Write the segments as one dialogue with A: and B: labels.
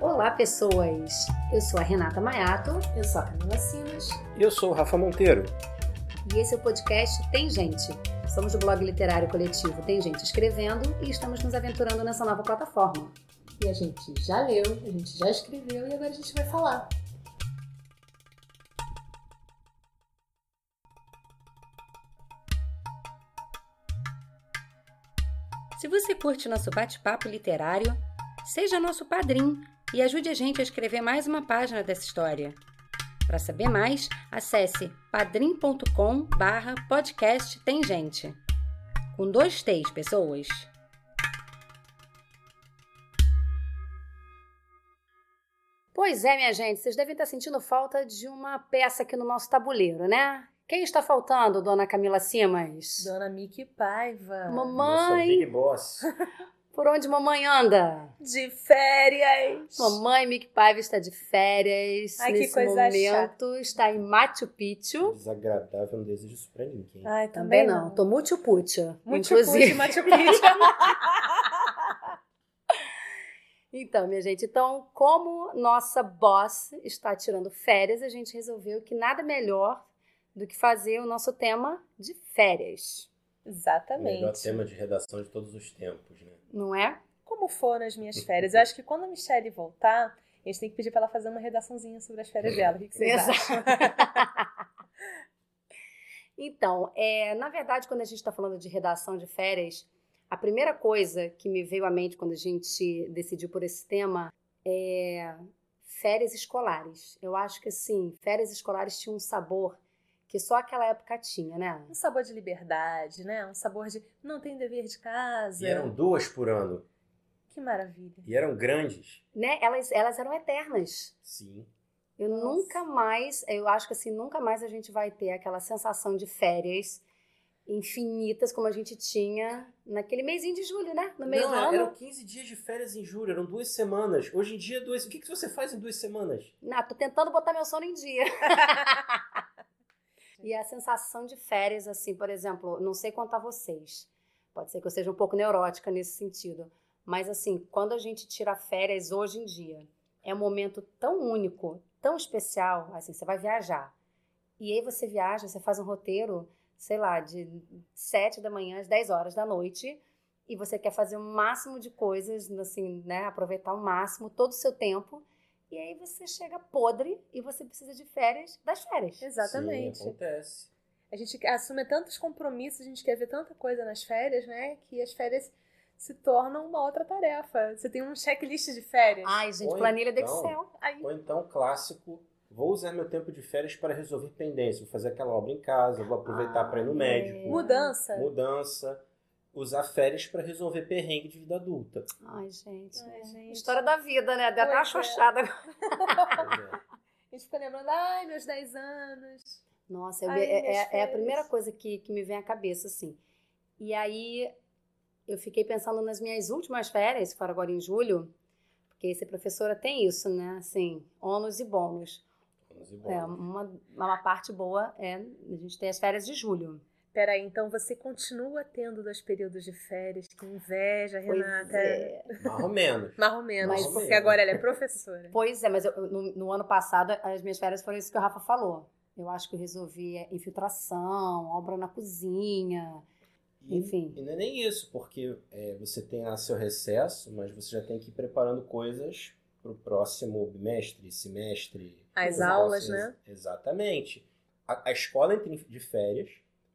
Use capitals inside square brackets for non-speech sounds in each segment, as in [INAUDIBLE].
A: Olá, pessoas! Eu sou a Renata Maiato.
B: Eu sou a Camila Simas.
C: E eu sou o Rafa Monteiro.
A: E esse é o podcast Tem Gente. Somos do blog literário coletivo Tem Gente Escrevendo e estamos nos aventurando nessa nova plataforma.
B: E a gente já leu, a gente já escreveu e agora a gente vai falar.
A: Se você curte nosso bate-papo literário, seja nosso padrinho e ajude a gente a escrever mais uma página dessa história. Para saber mais, acesse padrim.com barra podcast tem gente. Com dois T's, pessoas. Pois é, minha gente, vocês devem estar sentindo falta de uma peça aqui no nosso tabuleiro, né? Quem está faltando, dona Camila Simas?
B: Dona Miki Paiva.
A: Mamãe.
C: Big Boss. [LAUGHS]
A: Por onde mamãe anda?
B: De férias.
A: Mamãe Mick Paiva está de férias.
B: Ai,
A: Nesse
B: que coisa
A: momento
B: chata.
A: está em Machu Picchu.
C: Desagradável, não desejo isso pra ninguém.
B: Ai,
A: Também não. Tô Muchu Picchu.
B: Muito
A: inclusive.
B: pude, Machu Picchu. [LAUGHS]
A: Então, minha gente, então, como nossa boss está tirando férias, a gente resolveu que nada melhor do que fazer o nosso tema de férias,
C: Melhor
B: Exatamente.
C: tema de redação de todos os tempos, né?
A: Não é?
B: Como foram as minhas férias? Eu acho que quando a Michelle voltar, a gente tem que pedir pra ela fazer uma redaçãozinha sobre as férias dela. O que, que vocês acham? [LAUGHS]
A: Então, é, na verdade, quando a gente está falando de redação de férias, a primeira coisa que me veio à mente quando a gente decidiu por esse tema é férias escolares. Eu acho que, assim, férias escolares tinham um sabor que só aquela época tinha, né?
B: Um sabor de liberdade, né? Um sabor de não tem dever de casa.
C: E eram duas por ano.
B: Que maravilha.
C: E eram grandes.
A: né? Elas, elas eram eternas.
C: Sim.
A: Eu
B: Nossa.
A: nunca mais, eu acho que assim, nunca mais a gente vai ter aquela sensação de férias infinitas como a gente tinha naquele mêsinho de julho, né? No meio
C: não,
A: do ano.
C: eram 15 dias de férias em julho, eram duas semanas. Hoje em dia, duas... o que, que você faz em duas semanas?
A: Ah, tô tentando botar meu sono em dia. [LAUGHS] e a sensação de férias, assim, por exemplo, não sei a vocês. Pode ser que eu seja um pouco neurótica nesse sentido. Mas, assim, quando a gente tira férias hoje em dia, é um momento tão único, tão especial. Assim, você vai viajar. E aí você viaja, você faz um roteiro, sei lá, de 7 da manhã às 10 horas da noite. E você quer fazer o máximo de coisas, assim, né? Aproveitar o máximo todo o seu tempo. E aí você chega podre e você precisa de férias das férias.
B: Exatamente.
C: Sim, acontece.
B: A gente assume tantos compromissos, a gente quer ver tanta coisa nas férias, né? Que as férias se tornam uma outra tarefa. Você tem um checklist de férias.
A: Ai, gente,
C: Ou
A: planilha do
C: então-
A: Excel.
B: Aí,
C: Ou então, clássico, vou usar meu tempo de férias para resolver pendência. Vou fazer aquela obra em casa, vou aproveitar para ir no
A: Ah,
C: médico.
A: é.
B: mudança.
C: Mudança. Usar férias para resolver perrengue de vida adulta.
A: Ai, gente.
B: Ai,
A: é.
B: gente.
A: História da vida, né? Deu até uma
B: Pois é.
C: Pois é. [LAUGHS]
B: A gente fica lembrando, ai, meus 10 anos.
A: Nossa,
B: Ai,
A: é, é- é a primeira coisa que, que me vem à cabeça, assim. E aí, eu fiquei pensando nas minhas últimas férias, que foram agora em julho, porque ser professora tem isso, né? Assim, ônus e bônus.
C: Vamos ir
A: É,
C: embora.
A: uma, uma parte boa é a gente ter as férias de julho.
B: Peraí, então você continua tendo dois períodos de férias? Que inveja,
A: Pois
B: Renata.
A: é.
C: Mais ou menos. [LAUGHS]
B: Mais ou menos,
C: Mais ou
B: porque agora ela é professora.
A: Pois é, mas eu- no, no ano passado as minhas férias foram isso que o Rafa falou. Eu acho que eu resolvi é, infiltração, obra na cozinha,
C: E-
A: Enfim.
C: E não é nem isso, porque é, você tem lá seu recesso, mas você já tem que ir preparando coisas para o próximo bimestre, semestre.
B: As aulas, né?
C: Exatamente. A, a escola entra de férias,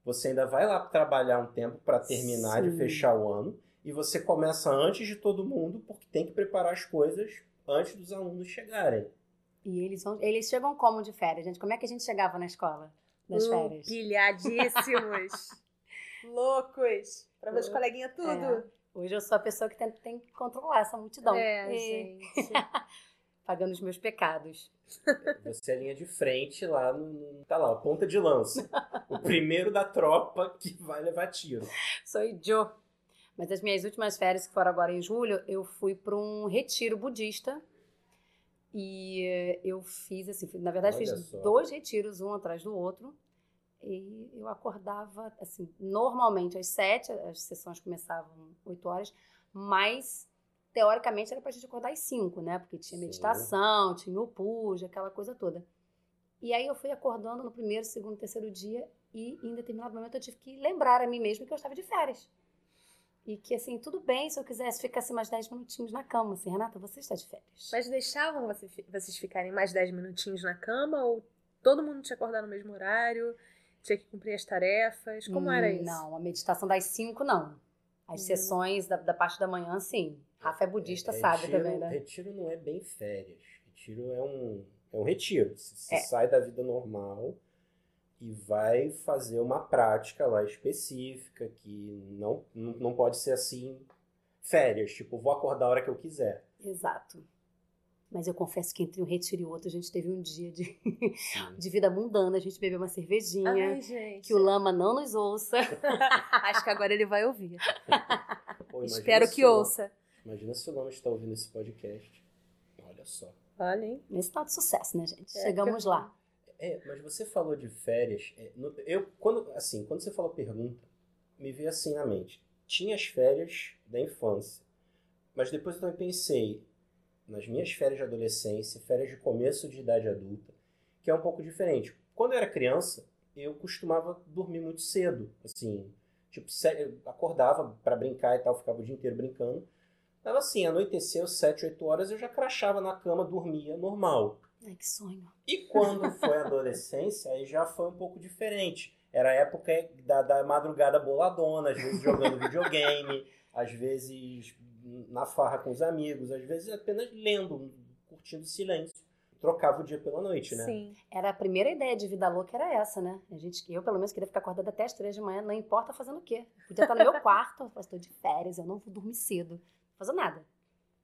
C: você ainda vai lá trabalhar um tempo para terminar de
A: Sim.
C: fechar o ano, e você começa antes de todo mundo, porque tem que preparar as coisas antes dos alunos chegarem.
A: E eles vão, eles chegam como de férias, gente? Como é que a gente chegava na escola das
B: Hum,
A: férias?
B: Pilhadíssimos. [LAUGHS] Loucos. Pra ver os coleguinhas tudo.
A: É. Hoje eu sou a pessoa que tem, tem que controlar essa multidão.
B: É,
A: E-
B: gente. [LAUGHS]
A: Pagando os meus pecados.
C: Você é linha de frente lá no, tá lá, a ponta de lança. o primeiro da tropa que vai levar tiro.
A: Sou Joe. Mas as minhas últimas férias, que foram agora em julho, eu fui para um retiro budista. E eu fiz, assim, na verdade,
C: Olha
A: fiz
C: só.
A: dois retiros, um atrás do outro. E eu acordava, assim, normalmente às sete, as sessões começavam oito horas, mas teoricamente era pra gente acordar às 5, né? Porque tinha
C: Sim.
A: meditação, tinha o puja, aquela coisa toda. E aí eu fui acordando no primeiro, segundo, terceiro dia e em determinado momento eu tive que lembrar a mim mesma que eu estava de férias. E que assim, tudo bem se eu quisesse ficar assim, mais 10 minutinhos na cama. Assim, Renata, você está de férias.
B: Mas deixavam você vocês ficarem mais 10 minutinhos na cama ou todo mundo tinha que acordar no mesmo horário? Tinha que cumprir as tarefas? Como era
A: Hum,
B: isso?
A: Não, a meditação das 5, não. As
B: Hum.
A: sessões da, da parte da manhã, sim. Rafa é budista, sabe
C: retiro,
A: também, né?
C: Retiro não é bem férias. Retiro é um, é um retiro. Você,
A: É.
C: sai da vida normal e vai fazer uma prática lá específica que não, não pode ser assim férias. Tipo, vou acordar a hora que eu quiser.
A: Exato. Mas eu confesso que entre um retiro e outro, a gente teve um dia de, [LAUGHS] de vida mundana. A gente bebeu uma cervejinha.
B: Ai, gente.
A: Que o Lama não nos ouça. [LAUGHS]
B: Acho que agora ele vai ouvir.
C: Pô,
B: Espero que ouça.
C: Imagina se o Lama está ouvindo esse podcast. Olha só.
B: Olha, hein?
A: Nesse tal de sucesso, né, gente?
B: É,
A: Chegamos
B: que-
A: lá.
C: É, mas você falou de férias. é, no- eu, quando, assim, quando você falou pergunta, me veio assim na mente. Tinha as férias da infância, mas depois eu também pensei nas minhas férias de adolescência, férias de começo de idade adulta, que é um pouco diferente. Quando eu era criança, eu costumava dormir muito cedo, assim, tipo, acordava para brincar e tal, ficava o dia inteiro brincando. Tava assim, anoiteceu, 7, 8 horas, eu já crachava na cama, dormia normal.
A: Ai, que sonho.
C: E quando foi a adolescência, aí já foi um pouco diferente. Era a época da, da madrugada boladona, às vezes jogando [LAUGHS] videogame, às vezes na farra com os amigos, às vezes apenas lendo, curtindo silêncio. Trocava o dia pela noite, né?
B: Sim.
A: Era a primeira ideia de vida louca, era essa, né? A gente, eu, pelo menos, queria ficar acordada até as três de manhã, não importa fazendo o quê. Podia estar no meu quarto, eu estou de férias, eu não vou dormir cedo. Fazer nada.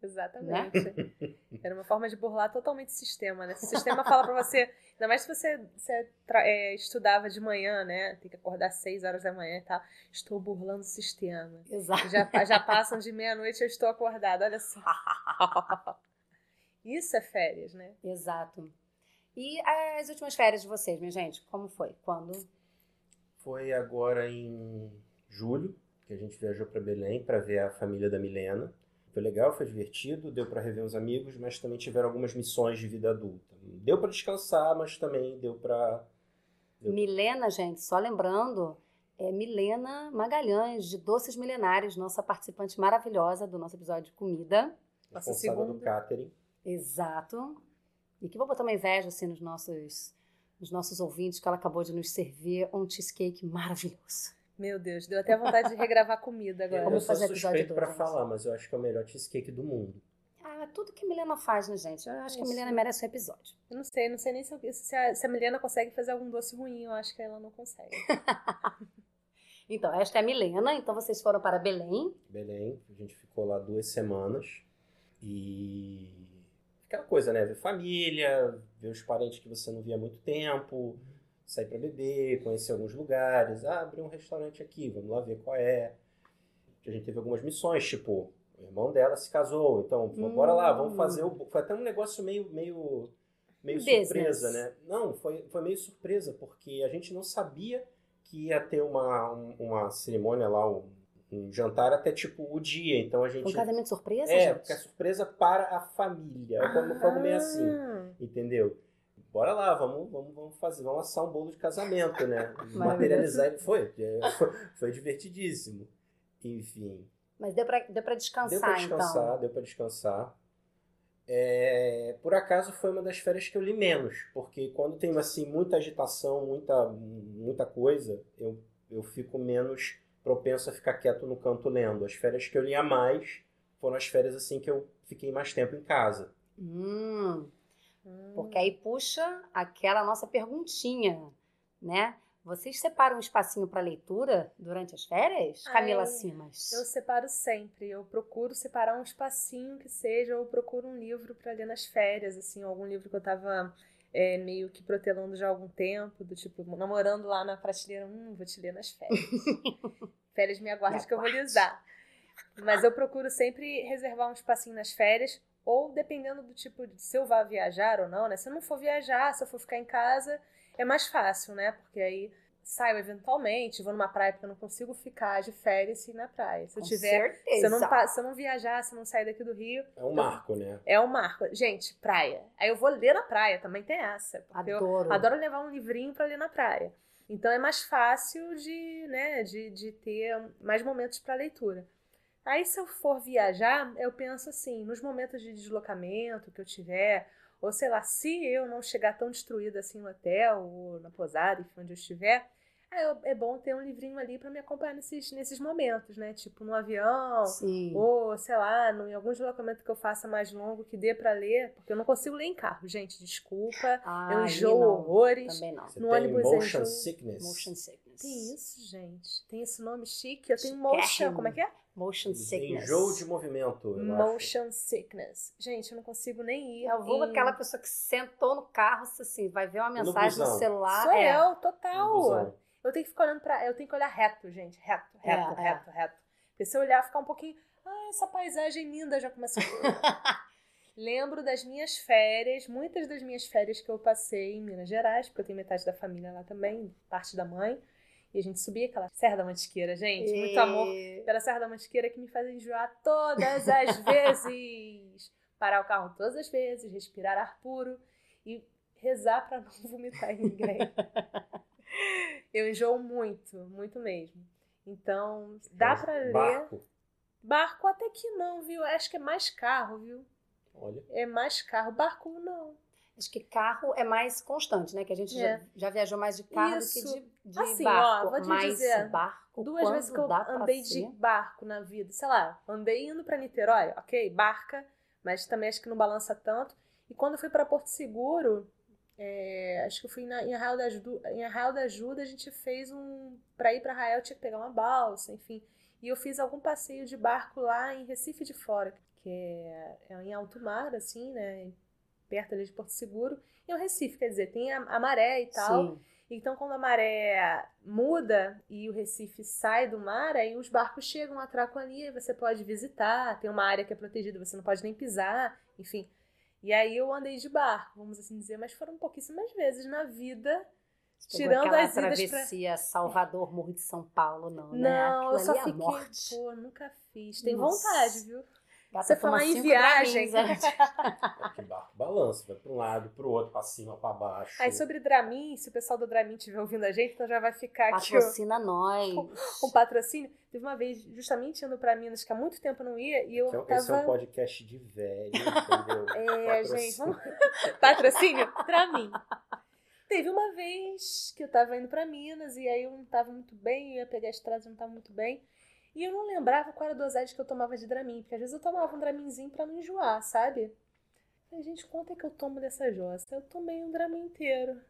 B: Exatamente. Era uma forma de burlar totalmente o sistema, né? Se o sistema fala pra você, ainda mais se você, você tra- é, estudava de manhã, né? Tem que acordar às 6 horas da manhã e tal. Estou burlando o sistema.
A: Exato.
B: Já, já passam de meia-noite e eu estou acordada, olha só. [LAUGHS] Isso é férias, né?
A: Exato. E as últimas férias de vocês, minha gente? Como foi? Quando?
C: Foi agora em julho que a gente viajou para Belém para ver a família da Milena. Foi legal, foi divertido, deu para rever os amigos, mas também tiveram algumas missões de vida adulta. Deu para descansar, mas também deu para
A: Milena, gente, só lembrando, é Milena Magalhães, de Doces Milenários, nossa participante maravilhosa do nosso episódio de comida.
B: Nossa
C: responsável do
B: segunda.
C: catering.
A: Exato. E que vou botar uma inveja assim nos nossos, nos nossos ouvintes, que ela acabou de nos servir um cheesecake maravilhoso.
B: Meu Deus, deu até vontade de regravar comida agora.
C: Eu
A: Vamos
C: sou
A: fazer episódio
C: suspeito para
A: dois,
C: falar, mas eu acho que é o melhor cheesecake do mundo.
A: Ah, tudo que a Milena faz, né, gente? Eu acho que a
B: Isso.
A: Milena merece um episódio.
B: Eu não sei, não sei nem se, eu- se a, se a Milena consegue fazer algum doce ruim, eu acho que ela não consegue. [LAUGHS]
A: Então, esta é a Milena. Então, vocês foram para Belém.
C: Belém, a gente ficou lá duas semanas e aquela coisa, né? Ver família, ver os parentes que você não via há muito tempo, sair para beber, conhecer alguns lugares, ah, abrir um restaurante aqui, vamos lá ver qual é. A gente teve algumas missões, tipo, o irmão dela se casou, então,
A: Hum.
C: bora lá, vamos fazer o. Foi até um negócio meio, meio, meio
A: Business.
C: surpresa, né? Não, foi, foi meio surpresa, porque a gente não sabia que ia ter uma, um- uma cerimônia lá, um, um jantar até tipo o dia. Então a gente.
A: um casamento surpresa,
C: É,
A: gente?
C: porque é surpresa para a família. É como algo meio assim,
B: Ah,
C: entendeu? Bora lá, vamos, vamos, vamos fazer, vamos assar um bolo de casamento, né? [LAUGHS] Materializar ele. Foi, foi, [LAUGHS] foi divertidíssimo. Enfim.
A: Mas deu pra, deu pra descansar,
C: Deu pra descansar,
A: então.
C: deu pra descansar. É, por acaso foi uma das férias que eu li menos, porque quando tem assim muita agitação, muita, muita coisa, eu, eu fico menos propenso a ficar quieto no canto lendo. As férias que eu lia mais foram as férias assim que eu fiquei mais tempo em casa.
A: Hum,
B: hum.
A: porque aí puxa aquela nossa perguntinha, né? Vocês separam um espacinho para leitura durante as férias? Camila
B: Ai,
A: Simas.
B: Eu separo sempre. Eu procuro separar um espacinho que seja, ou eu procuro um livro para ler nas férias, assim, algum livro que eu tava é, meio que protelando já há algum tempo, do tipo, namorando lá na prateleira, hum, vou te ler nas férias. [LAUGHS] férias me aguarde
A: Me
B: que eu vou
A: aguarde.
B: lisar. Mas eu procuro sempre reservar um espacinho nas férias, ou dependendo do tipo de se eu vá viajar ou não, né? Se eu não for viajar, se eu for ficar em casa, é mais fácil, né? Porque aí saio eventualmente, vou numa praia porque eu não consigo ficar de férias e ir na praia. Se eu
A: Com
B: tiver,
A: certeza.
B: se eu, não, se eu não viajar, se eu não sair daqui do Rio,
C: É um marco, né?
B: é um marco. Gente, praia. Aí eu vou ler na praia, também tem essa. Porque eu
A: Adoro.
B: adoro levar um livrinho pra ler na praia. Então é mais fácil de, né, de, de ter mais momentos para leitura. Aí se eu for viajar, eu penso assim, nos momentos de deslocamento que eu tiver, ou sei lá, se eu não chegar tão destruída assim no hotel ou na pousada, enfim, onde eu estiver, aí eu- é bom ter um livrinho ali para me acompanhar nesses, nesses momentos, né? Tipo no avião,
A: Sim.
B: ou, sei lá, no- em algum deslocamento que eu faça mais longo que dê pra ler, porque eu não consigo ler em carro, gente, desculpa.
A: Ah,
B: eu enjoo
A: não.
B: horrores.
A: Também não.
C: Você
B: No
C: tem
B: ônibus
C: motion
B: enjoo.
C: sickness.
A: Motion sickness.
B: Tem isso, gente. Tem esse nome chique. Eu tenho
A: Chiquérrimo.
B: motion. Como é que é?
A: Motion sickness.
C: Enjoo de movimento. eu acho.
B: Motion sickness. Gente, eu não consigo nem ir.
A: Eu vou
B: em-
A: aquela pessoa que sentou no carro, assim, vai ver uma
C: no
A: mensagem no,
C: busão.
A: celular.
B: Sou
A: é.
B: eu,
C: No
B: total. Eu tenho que ficar olhando pra. Eu tenho que olhar reto, gente. Reto,
A: É,
B: reto,
A: é.
B: reto, reto. Porque se eu olhar, ficar um pouquinho. Ah, essa paisagem linda já começa a. [LAUGHS] Lembro das minhas férias, muitas das minhas férias que eu passei em Minas Gerais, porque eu tenho metade da família lá também, parte da mãe. E a gente subia aquela Serra da Mantiqueira, gente. Muito amor
A: E-
B: pela Serra da Mantiqueira que me faz enjoar todas as [LAUGHS] vezes. Parar o carro todas as vezes, respirar ar puro e rezar pra não [LAUGHS] vomitar em ninguém. Eu enjoo muito, muito mesmo. Então, dá
C: Mas
B: pra ler.
C: Barco.
B: Barco até que não, viu? Acho que é mais carro, viu?
C: Olha.
B: É mais carro. Barco não.
A: Acho que carro é mais constante, né? Que a gente
B: É.
A: já, já viajou mais de carro
B: Isso.
A: do que de, de
B: Assim, ó,
A: barco.
B: vou te
A: Mas
B: dizer,
A: barco,
B: Duas vezes que eu andei
A: ser,
B: de barco na vida, sei lá, andei indo pra Niterói, ok, barca, mas também acho que não balança tanto. E quando eu fui pra Porto Seguro, é, acho que eu fui na, em, Arraial da, Ju- em Arraial da Ajuda, a gente fez um. Pra ir pra Arraial tinha que pegar uma balsa, enfim. E eu fiz algum passeio de barco lá em Recife de Fora, que é, é em alto mar, assim, né? Perto ali de Porto Seguro. E é o Recife, quer dizer, tem a, a maré e tal.
A: Sim.
B: Então, quando a maré muda e o Recife sai do mar, aí os barcos chegam, atracam ali, aí você pode visitar, tem uma área que é protegida, você não pode nem pisar, enfim. E aí eu andei de barco, vamos assim dizer, mas foram pouquíssimas vezes na vida.
A: Você
B: Tirando as idas pra-
A: travessia Salvador, Morro de São Paulo, não, né?
B: Não, eu só
A: é
B: fiquei.
A: morte.
B: Pô, nunca fiz. Tem
A: Nossa.
B: vontade, viu? Você falar em viagem.
A: Dramins. [LAUGHS]
C: É que barco balança, vai pra um lado, pro outro, pra cima, pra baixo.
B: Aí sobre Dramin, se o pessoal do Dramin estiver ouvindo a gente, então já vai ficar aqui
A: Patrocina nós.
B: um patrocínio. Teve uma vez, justamente indo pra Minas, que há muito tempo eu não ia, e eu
C: Esse é um-
B: tava.
C: Esse é um podcast de velho, [LAUGHS] entendeu?
B: É,
C: Patrocínio.
B: gente, vamos... [LAUGHS] patrocínio pra mim. Teve uma vez que eu tava indo pra Minas e aí eu não tava muito bem, eu ia pegar a estrada e não tava muito bem. E eu não lembrava qual era a dosagem que eu tomava de Dramin, porque às vezes eu tomava um Draminzinho pra não enjoar, sabe? Falei, gente, quanto é que eu tomo dessa jossa? Eu tomei um Dramin inteiro.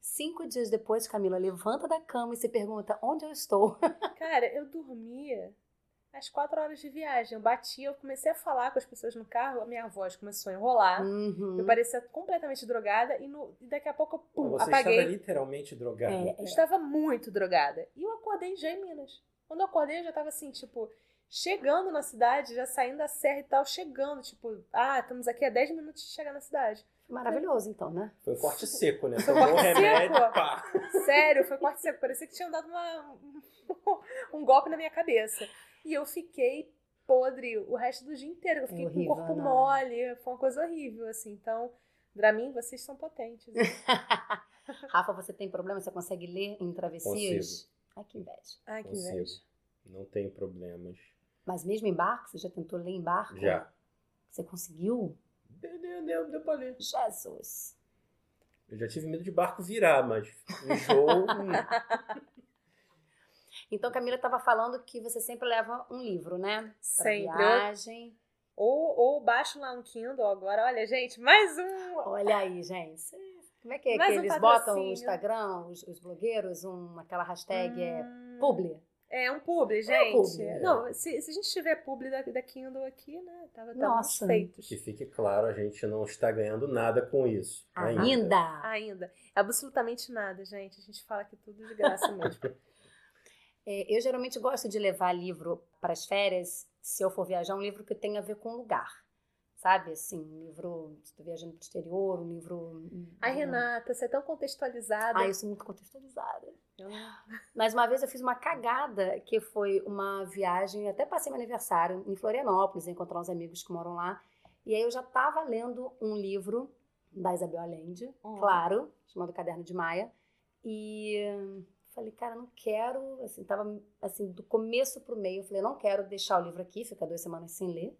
A: Cinco dias depois, Camila levanta da cama e se pergunta onde eu estou. [LAUGHS]
B: Cara, eu dormia às quatro horas de viagem. Eu batia, eu comecei a falar com as pessoas no carro, a minha voz começou a enrolar.
A: Uhum.
B: Eu parecia completamente drogada e, no- e daqui a pouco eu pum,
C: Você
B: apaguei.
C: estava literalmente drogado.
A: É,
B: Eu estava muito drogada. E eu acordei já em Minas. Quando eu acordei, eu já estava assim, tipo, chegando na cidade, já saindo da serra e tal, chegando, tipo, ah, estamos aqui a 10 minutos de chegar na cidade.
A: Maravilhoso, então, né?
C: Foi um corte seco, né?
B: Foi
C: um
B: corte
C: remédio,
B: seco?
C: pá. [LAUGHS]
B: Sério, foi corte seco. Parecia que tinham dado uma, [LAUGHS] um golpe na minha cabeça. E eu fiquei podre o resto do dia inteiro. Eu fiquei
A: horrível,
B: com o corpo
A: né?
B: mole. Foi uma coisa horrível, assim. Então, pra mim, vocês são potentes. [LAUGHS]
A: Rafa, você tem problema? Você consegue ler em travessias? Ai, que inveja.
B: Ai, que
C: Consigo.
B: inveja.
C: Não tenho problemas.
A: Mas mesmo em barco, você já tentou ler em barco?
C: Já.
A: Você conseguiu?
C: Deu, deu, deu, deu pra ler.
A: Jesus.
C: Eu já tive medo de barco virar, mas enjoo. [LAUGHS] hum.
A: Então, Camila estava falando que você sempre leva um livro, né? Pra
B: Sempre.
A: Viagem.
B: Ou, ou baixo lá um Kindle agora. Olha, gente, mais um.
A: Olha aí, gente. Como é que é que
B: um
A: eles botam
B: patrocínio.
A: no Instagram, os, os blogueiros, um, aquela hashtag é
B: Hum,
A: publi?
B: É um publi,
A: É
B: gente.
A: um publi,
C: é.
B: Não, se, se a gente tiver publi da, da Kindle aqui, né? Tava,
A: Nossa.
B: feitos.
C: que fique claro, a gente não está ganhando nada com isso. Ainda.
A: Ainda.
B: Ainda. Absolutamente nada, gente. A gente fala que tudo de graça mesmo. [LAUGHS] [LAUGHS]
A: É, eu geralmente gosto de levar livro para as férias, se eu for viajar, um livro que tenha a ver com lugar. Sabe? Assim, um livro, estou viajando para o exterior, um livro...
B: Ai, Renata, você é tão contextualizada.
A: Ah, eu sou muito contextualizada. Eu... Mas uma vez eu fiz uma cagada, que foi uma viagem, até passei meu aniversário em Florianópolis, encontrar uns amigos que moram lá, e aí eu já estava lendo um livro da Isabel Allende, uhum. claro, chamado Caderno de Maia, e falei, cara, não quero, assim, tava assim, do começo pro meio, eu falei, não quero deixar o livro aqui, ficar duas semanas sem ler,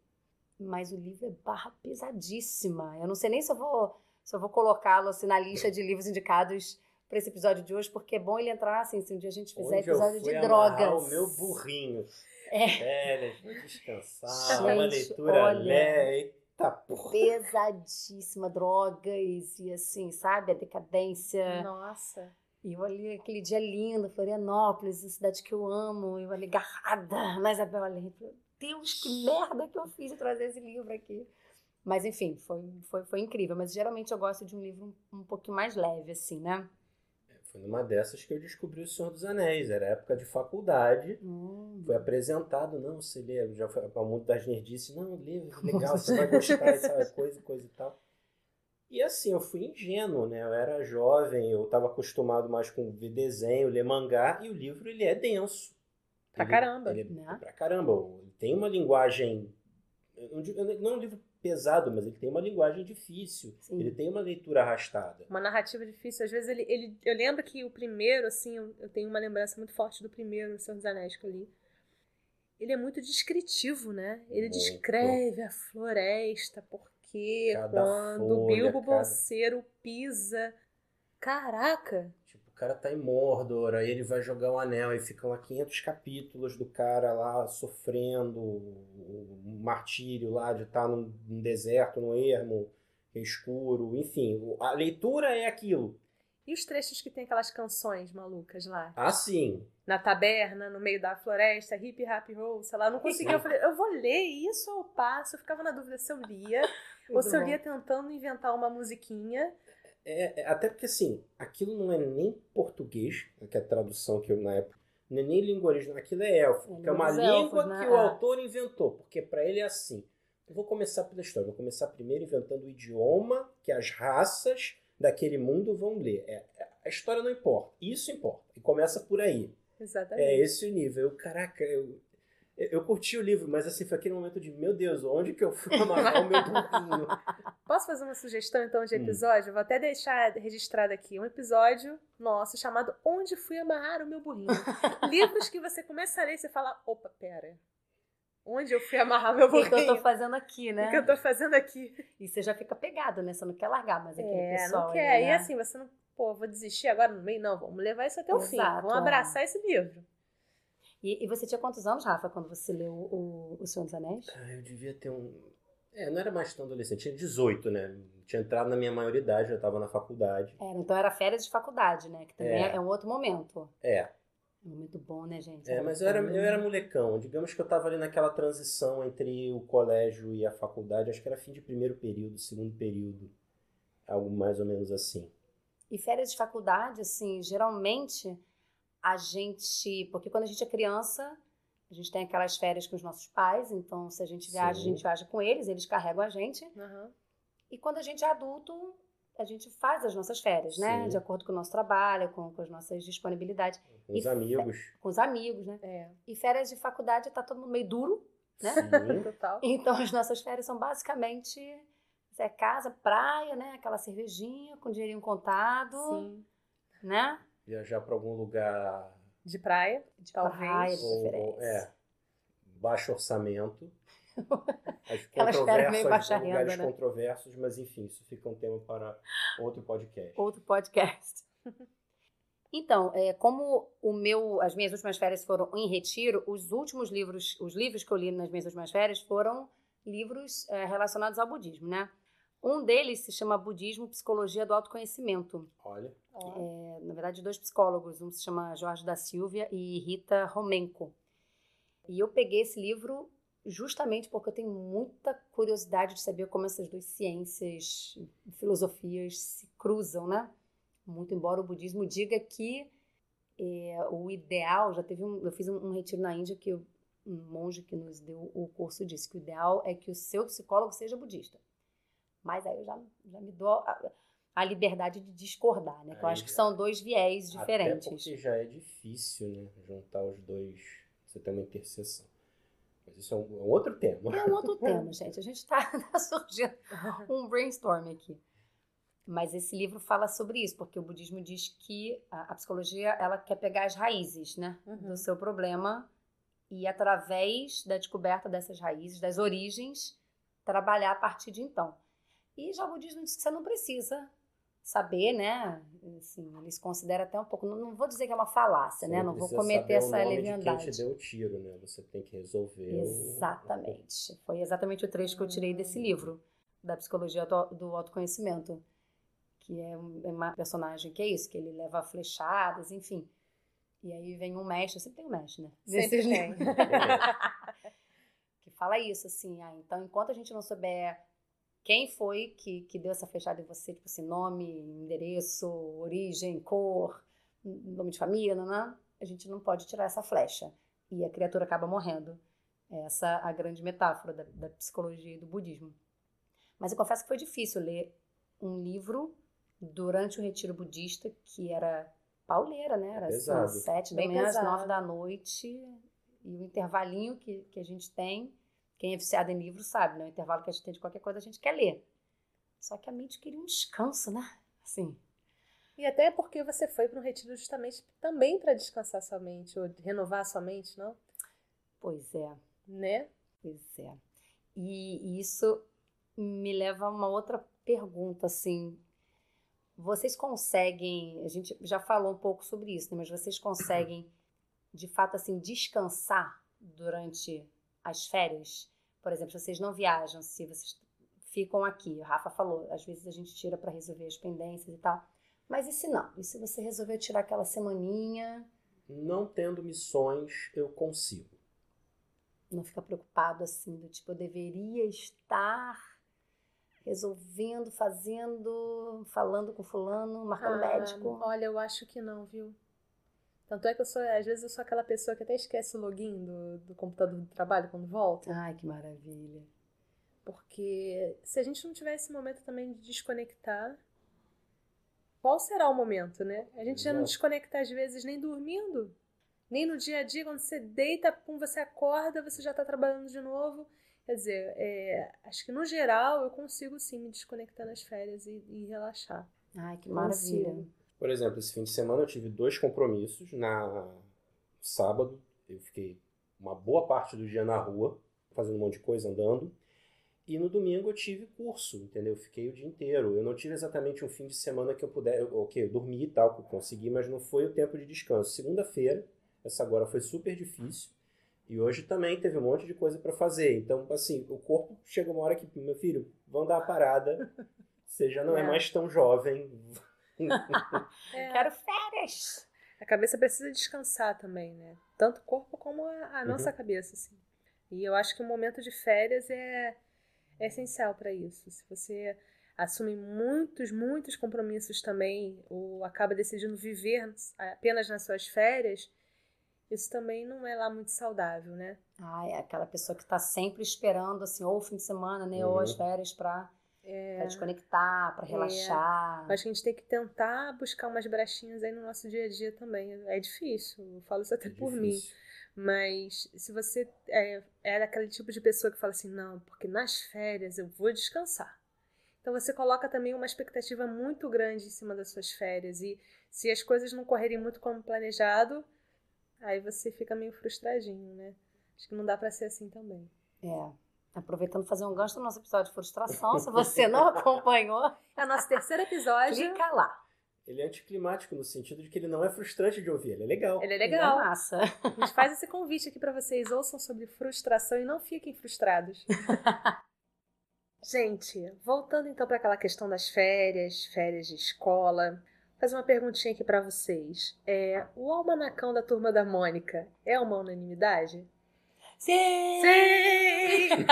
A: mas o livro é barra pesadíssima. Eu não sei nem se eu vou, se eu vou colocá-lo assim, na lista de livros indicados para esse episódio de hoje, porque é bom ele entrar assim, se um dia a gente fizer Onde episódio de drogas.
C: o meu burrinho. É. Férias, vou descansar, gente, uma leitura olha, Eita porra.
A: Pesadíssima, drogas e assim, sabe? A decadência.
B: Nossa.
A: E eu ali, aquele dia lindo, Florianópolis, cidade que eu amo, eu ali agarrada na Isabel Allende. Deus, que merda que eu fiz de trazer esse livro aqui. Mas enfim, foi, foi, foi incrível. Mas geralmente eu gosto de um livro um, um pouquinho mais leve, assim, né?
C: É, foi numa dessas que eu descobri O Senhor dos Anéis. Era época de faculdade. Hum. Foi apresentado, não, você lê. Já foi para o mundo das nerdices. Não, lê, [LAUGHS] legal, você vai gostar, essa coisa, coisa e tal. E assim, eu fui ingênuo, né? Eu era jovem, eu estava acostumado mais com ver desenho, ler mangá, e o livro ele é denso.
B: Pra caramba.
C: Ele, ele é pra caramba. Ele tem uma linguagem. Não é um livro pesado, mas ele tem uma linguagem difícil. Sim. Ele tem uma leitura arrastada.
B: Uma narrativa difícil. Às vezes ele. ele eu lembro que o primeiro, assim, eu, tenho uma lembrança muito forte do primeiro, O Senhor dos Anéis, que eu li. Ele é muito descritivo, né? Ele muito. descreve a floresta, porque cada quando o Bilbo cada... Bolseiro pisa. Caraca!
C: O cara tá em Mordor, aí ele vai jogar um anel e ficam lá 500 capítulos do cara lá sofrendo o martírio lá de estar tá num, num deserto, no ermo, é escuro, enfim, a leitura é aquilo.
B: E os trechos que tem aquelas canções malucas lá?
C: Ah, sim.
B: Na taberna, no meio da floresta, hip hop roll, sei lá, eu não conseguia. Eu falei, eu vou ler isso ou passo? Eu ficava na dúvida se eu lia, [LAUGHS] ou se eu lia tentando inventar uma musiquinha.
C: É, é, até porque, assim, aquilo não é nem português, que é a tradução que eu, na época, não é nem língua original, aquilo é élfico, que é uma língua né? que o é. autor inventou, porque para ele é assim. Eu vou começar pela história, vou começar primeiro inventando o idioma que as raças daquele mundo vão ler. É, é a história não importa, isso importa, e começa por aí.
B: Exatamente.
C: É esse o nível. Eu, caraca, eu, eu curti o livro, mas assim, foi aquele momento de, meu Deus, onde que eu fui [LAUGHS] amarrar o meu burrinho?
B: Posso fazer uma sugestão, então, de hum. episódio? Hum. Vou até deixar registrado aqui um episódio nosso chamado Onde Fui Amarrar o Meu Burrinho. [LAUGHS] Livros que você começa a ler e você fala, opa, pera, onde eu fui amarrar meu burrinho? O
A: que eu tô fazendo aqui, né?
B: O que eu tô fazendo aqui?
A: E você já fica pegado, né? Você não quer largar mais aquele
B: é,
A: pessoal.
B: não quer. Né? E assim, você não, pô, vou desistir agora no meio? Não, vamos levar isso até o Exato, fim. Vamos é. abraçar esse livro.
A: E, e, você tinha quantos anos, Rafa, quando você leu o, o Senhor dos Anéis?
C: Ah, eu devia ter um. É, não era mais tão adolescente, tinha 18, né? Tinha entrado na minha maioridade, já estava na faculdade.
A: Era, então era férias de faculdade, né? Que também é, é um outro momento.
C: É.
A: É um momento bom, né, gente?
C: É, mas eu era, eu era molecão. Digamos que eu estava ali naquela transição entre o colégio e a faculdade. Acho que era fim de primeiro período, segundo período. Algo mais ou menos assim.
A: E férias de faculdade, assim, geralmente a gente. Porque quando a gente é criança, a gente tem aquelas férias com os nossos pais, então se a gente viaja, Sim. a gente viaja com eles, eles carregam a gente.
B: Uhum.
A: E quando a gente é adulto, a gente faz as nossas férias, né? Sim. De acordo com o nosso trabalho, com, com as nossas disponibilidades.
C: Com os amigos.
A: Com os amigos, né?
B: É.
A: E férias de faculdade tá todo mundo meio duro, né?
C: Sim. [LAUGHS]
B: Total.
A: Então as nossas férias são basicamente é casa, praia, né? Aquela cervejinha com dinheirinho contado.
B: Sim.
A: Né?
C: Viajar para algum lugar
B: de praia,
A: de talvez. Praia,
C: ou, é, baixo orçamento. [LAUGHS]
A: As controvérsias,
C: lugares né? controversos, mas enfim, isso fica um tema para outro podcast.
A: Outro podcast. [LAUGHS] Então, é, como o meu, as minhas últimas férias foram em retiro, os últimos livros, os livros que eu li nas minhas últimas férias foram livros é, relacionados ao budismo, né? Um deles se chama Budismo Psicologia do Autoconhecimento.
C: Olha.
A: É, na verdade, dois psicólogos. Um se chama Jorge da Silvia e Rita Romenko. E eu peguei esse livro justamente porque eu tenho muita curiosidade de saber como essas duas ciências e filosofias se cruzam, né? Muito embora o budismo diga que é, o ideal, já teve um, eu fiz um, um retiro na Índia que eu um monge que nos deu o curso disse que o ideal é que o seu psicólogo seja budista. Mas aí eu já, já me dou a, a liberdade de discordar, né? Que eu acho que são dois viés diferentes. Até
C: porque já é difícil, né? Juntar os dois, você tem uma interseção. Mas isso é um, é um outro tema.
A: É um outro [LAUGHS] tema, gente. A gente está [LAUGHS] tá surgindo um brainstorm aqui. Mas esse livro fala sobre isso, porque o budismo diz que a, a psicologia ela quer pegar as raízes, né, uhum. do seu problema e através da descoberta dessas raízes, das origens, trabalhar a partir de então. E já o budismo diz que você não precisa saber, né? Assim, eles consideram até um pouco, não, não vou dizer que é uma falácia, né? Não vou cometer essa leviandade.
C: De quem te deu o tiro, né? Você tem que resolver.
A: Exatamente. O... Foi exatamente o trecho que eu tirei desse livro da psicologia do autoconhecimento, que é, é uma personagem que é isso, que ele leva flechadas, enfim. E aí vem um mestre, sempre tem um mestre, né?
B: Sempre tem. [LAUGHS]
A: que fala isso, assim, ah, então enquanto a gente não souber quem foi que, que deu essa flechada em você, tipo assim, nome, endereço, origem, cor, nome de família, né? a gente não pode tirar essa flecha. E a criatura acaba morrendo. Essa é a grande metáfora da, da psicologia e do budismo. Mas eu confesso que foi difícil ler um livro durante o retiro budista, que era pauleira, né? Era às sete da manhã, às nove da noite. E o intervalinho que, que a gente tem quem é viciado em livro sabe, né? O intervalo que a gente tem de qualquer coisa a gente quer ler. Só que a mente queria um descanso, né? Assim.
B: E até porque você foi para um retiro justamente também para descansar sua mente, ou renovar sua mente, não?
A: Pois é.
B: Né?
A: Pois é. E, isso me leva a uma outra pergunta, assim. Vocês conseguem, a gente já falou um pouco sobre isso, né? mas vocês conseguem, de fato, assim, descansar durante as férias? Por exemplo, se vocês não viajam, se vocês ficam aqui, o Rafa falou, às vezes a gente tira para resolver as pendências e tal. Mas e se não? E se você resolver tirar aquela semaninha?
C: Não tendo missões, eu consigo.
A: Não fica preocupado assim, do tipo, eu deveria estar resolvendo, fazendo, falando com fulano, marcando ah, médico.
B: Olha, eu acho que não, viu? Tanto é que eu sou, às vezes eu sou aquela pessoa que até esquece o login do, do computador do trabalho quando volta.
A: Ai, que maravilha.
B: Porque se a gente não tiver esse momento também de desconectar, qual será o momento, né? A gente Exato. já não desconecta às vezes nem dormindo, nem no dia a dia, quando você deita, quando você acorda, você já está trabalhando de novo. Quer dizer, é, acho que no geral eu consigo sim me desconectar nas férias e, e relaxar.
A: Ai, que maravilha. Consigo.
C: Por exemplo, esse fim de semana eu tive dois compromissos. Na sábado, eu fiquei uma boa parte do dia na rua, fazendo um monte de coisa, andando. E no domingo eu tive curso, entendeu? Eu fiquei o dia inteiro. Eu não tive exatamente um fim de semana que eu pudesse. Ok, eu dormi e tal, que eu consegui, mas não foi o tempo de descanso. Segunda-feira, essa agora foi super difícil. E hoje também teve um monte de coisa para fazer. Então, assim, o corpo chega uma hora que, meu filho, vão dar a parada. Você já não é, é mais tão jovem. [LAUGHS]
A: é. Quero férias.
B: A cabeça precisa descansar também, né? Tanto o corpo como a, a uhum. nossa cabeça, assim. E eu acho que o momento de férias é, é essencial para isso. Se você assume muitos, muitos compromissos também, ou acaba decidindo viver apenas nas suas férias, isso também não é lá muito saudável, né?
A: Ah, é aquela pessoa que está sempre esperando, assim, ou o fim de semana, né, uhum. ou as uhum. férias para é, para desconectar, para é. relaxar.
B: É. Acho que a gente tem que tentar buscar umas brechinhas aí no nosso dia a dia também. É difícil, eu falo isso até é por difícil. mim. Mas se você é, é aquele tipo de pessoa que fala assim, não, porque nas férias eu vou descansar. Então você coloca também uma expectativa muito grande em cima das suas férias. E se as coisas não correrem muito como planejado, aí você fica meio frustradinho, né? Acho que não dá para ser assim também.
A: É. Aproveitando fazer um gancho no nosso episódio de frustração, se você não [LAUGHS] acompanhou,
B: é o nosso terceiro episódio.
A: Clica lá.
C: Ele é anticlimático no sentido de que ele não é frustrante de ouvir, ele é legal.
B: Ele é legal.
A: Ele é massa.
B: A gente faz esse convite aqui para vocês, ouçam sobre frustração e não fiquem frustrados. [LAUGHS] gente, voltando então para aquela questão das férias, férias de escola, fazer uma perguntinha aqui para vocês. É, o almanacão da turma da Mônica é uma unanimidade?
A: Sim!
B: Sim!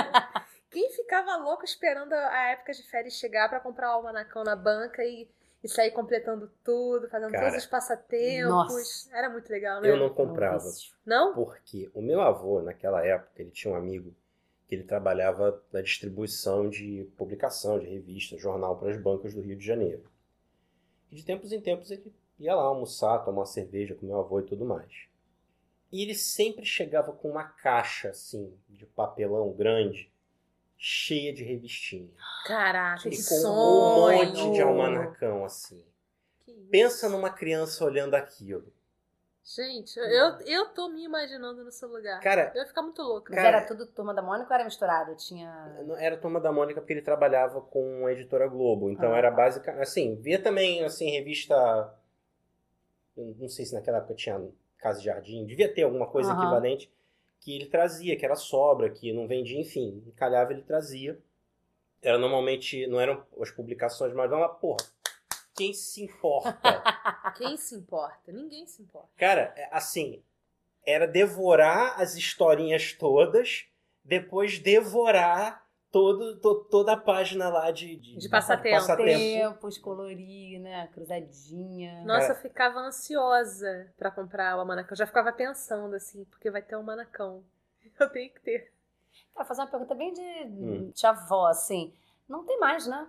B: Quem ficava louco esperando a época de férias chegar para comprar o almanacão na banca e, e sair completando tudo, fazendo
C: Cara,
B: todos os passatempos.
A: nossa.
B: Era muito legal, né?
C: Eu não comprava.
B: Não?
C: Porque o meu avô, naquela época, ele tinha um amigo que ele trabalhava na distribuição de publicação, de revista, jornal para as bancas do Rio de Janeiro. E de tempos em tempos ele ia lá almoçar, tomar uma cerveja com meu avô e tudo mais. E ele sempre chegava com uma caixa, assim, de papelão grande, cheia de revistinha.
B: Caraca,
C: E
B: que
C: com um
B: sonho!
C: monte de almanacão, assim. Pensa numa criança olhando aquilo.
B: Gente, eu, eu tô me imaginando no seu lugar.
C: Cara,
B: Eu ia ficar muito louca.
A: Mas
C: Cara-
A: era tudo Turma da Mônica ou era misturado? Tinha...
C: Era Turma da Mônica porque ele trabalhava com a editora Globo. Então
A: Ah,
C: era
A: tá.
C: básica. Assim, via também, assim, revista. Não sei se naquela época tinha Casa e Jardim. Devia ter alguma coisa
A: Aham.
C: equivalente que ele trazia, que era sobra, que não vendia, enfim. Calhava, ele trazia. Era normalmente. Não eram as publicações, mas não, mas, porra. Quem se importa? [LAUGHS]
B: Quem se importa? Ninguém se importa.
C: Cara, é, assim. Era devorar as historinhas todas, depois devorar todo, to- toda a página lá de,
B: De passatempo.
A: Tempos, colorir, né? Cruzadinha.
B: Nossa, eu ficava ansiosa pra comprar o almanacão. Eu já ficava pensando assim, porque vai ter um manacão. [LAUGHS] Eu tenho que ter.
A: Cara, fazer uma pergunta bem de,
C: Hum.
A: de avó, assim. Não tem mais, né?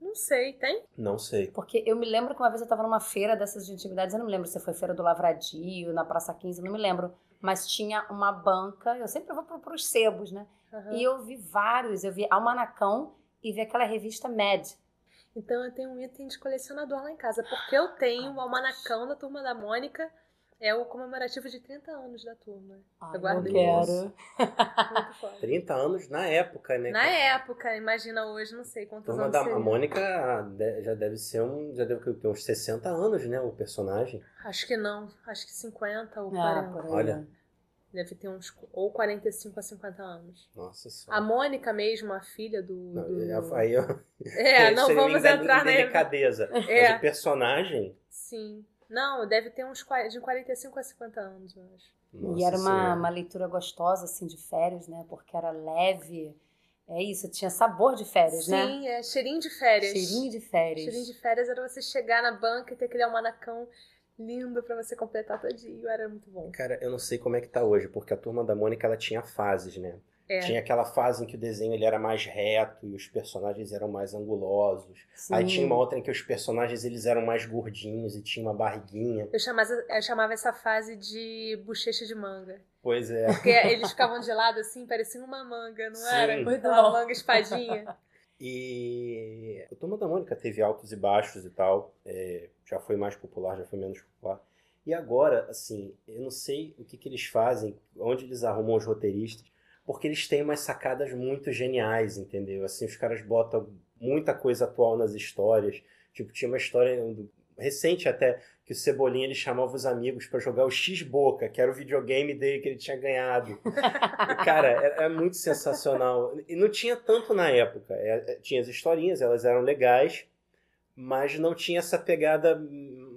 B: Não sei, tem?
C: Não sei.
A: Porque eu me lembro que uma vez eu tava numa feira dessas de antiguidades, eu não me lembro se foi Feira do Lavradio, na Praça 15, eu não me lembro. Mas tinha uma banca, eu sempre vou pro, pros sebos, né?
B: Aham.
A: E eu vi vários, eu vi Almanacão e vi aquela revista Mad.
B: Então eu tenho um item de colecionador lá em casa, porque eu tenho o almanacão da Turma da Mônica, é o comemorativo de 30 anos da turma.
A: Ai,
B: Eu guardo
A: eu quero. [LAUGHS]
B: Muito foda.
C: 30 anos na época, né?
B: Na época, imagina hoje, não sei quantos
C: Turma
B: anos
C: da
B: seria.
C: a Mônica de- já deve ser um. Já deve ter uns 60 anos, né? O personagem.
B: Acho que não, acho que 50 ou
A: Ah,
B: 40.
A: por aí.
C: Olha.
B: Deve ter uns ou 45 a 50 anos.
C: Nossa
B: A
C: senhora.
B: Mônica mesmo, a filha do...
C: Não,
B: do-
C: Aí eu.
B: É, [LAUGHS] não vamos entrar na...
C: Delicadeza.
B: É.
C: Mas o personagem.
B: Sim. Não, deve ter uns de 45 a 50 anos, eu acho.
C: Nossa
A: e era uma,
C: Senhora.
A: uma leitura gostosa, assim, de férias, né? Porque era leve. É isso, tinha sabor de férias, né?
B: Sim, é cheirinho de férias.
A: Cheirinho de férias.
B: Cheirinho de férias era você chegar na banca e ter aquele almanacão lindo pra você completar todinho. Era muito bom.
C: Cara, eu não sei como é que tá hoje, porque a turma da Mônica ela tinha fases, né?
B: É.
C: Tinha aquela fase em que o desenho ele era mais reto e os personagens eram mais angulosos. Aí
A: Sim.
C: tinha uma outra em que os personagens eles eram mais gordinhos e tinha uma barriguinha.
B: Eu, chamava, eu chamava essa fase de bochecha de manga.
C: Pois é.
B: Porque eles ficavam de lado assim, parecia uma manga, não
C: Sim.
B: era?
A: Muito
B: Uma
A: bom.
B: manga espadinha. [LAUGHS]
C: E a Turma da Mônica teve altos e baixos e tal. É, já foi mais popular, já foi menos popular. E agora, assim, eu não sei o que, que eles fazem, onde eles arrumam os roteiristas, porque eles têm umas sacadas muito geniais, entendeu? Assim, os caras botam muita coisa atual nas histórias. Tipo, tinha uma história recente até que o Cebolinha ele chamava os amigos pra jogar o X-Boca, que era o videogame dele que ele tinha ganhado. E, cara, é, é muito sensacional. E não tinha tanto na época. É, é, tinha as historinhas, elas eram legais, mas não tinha essa pegada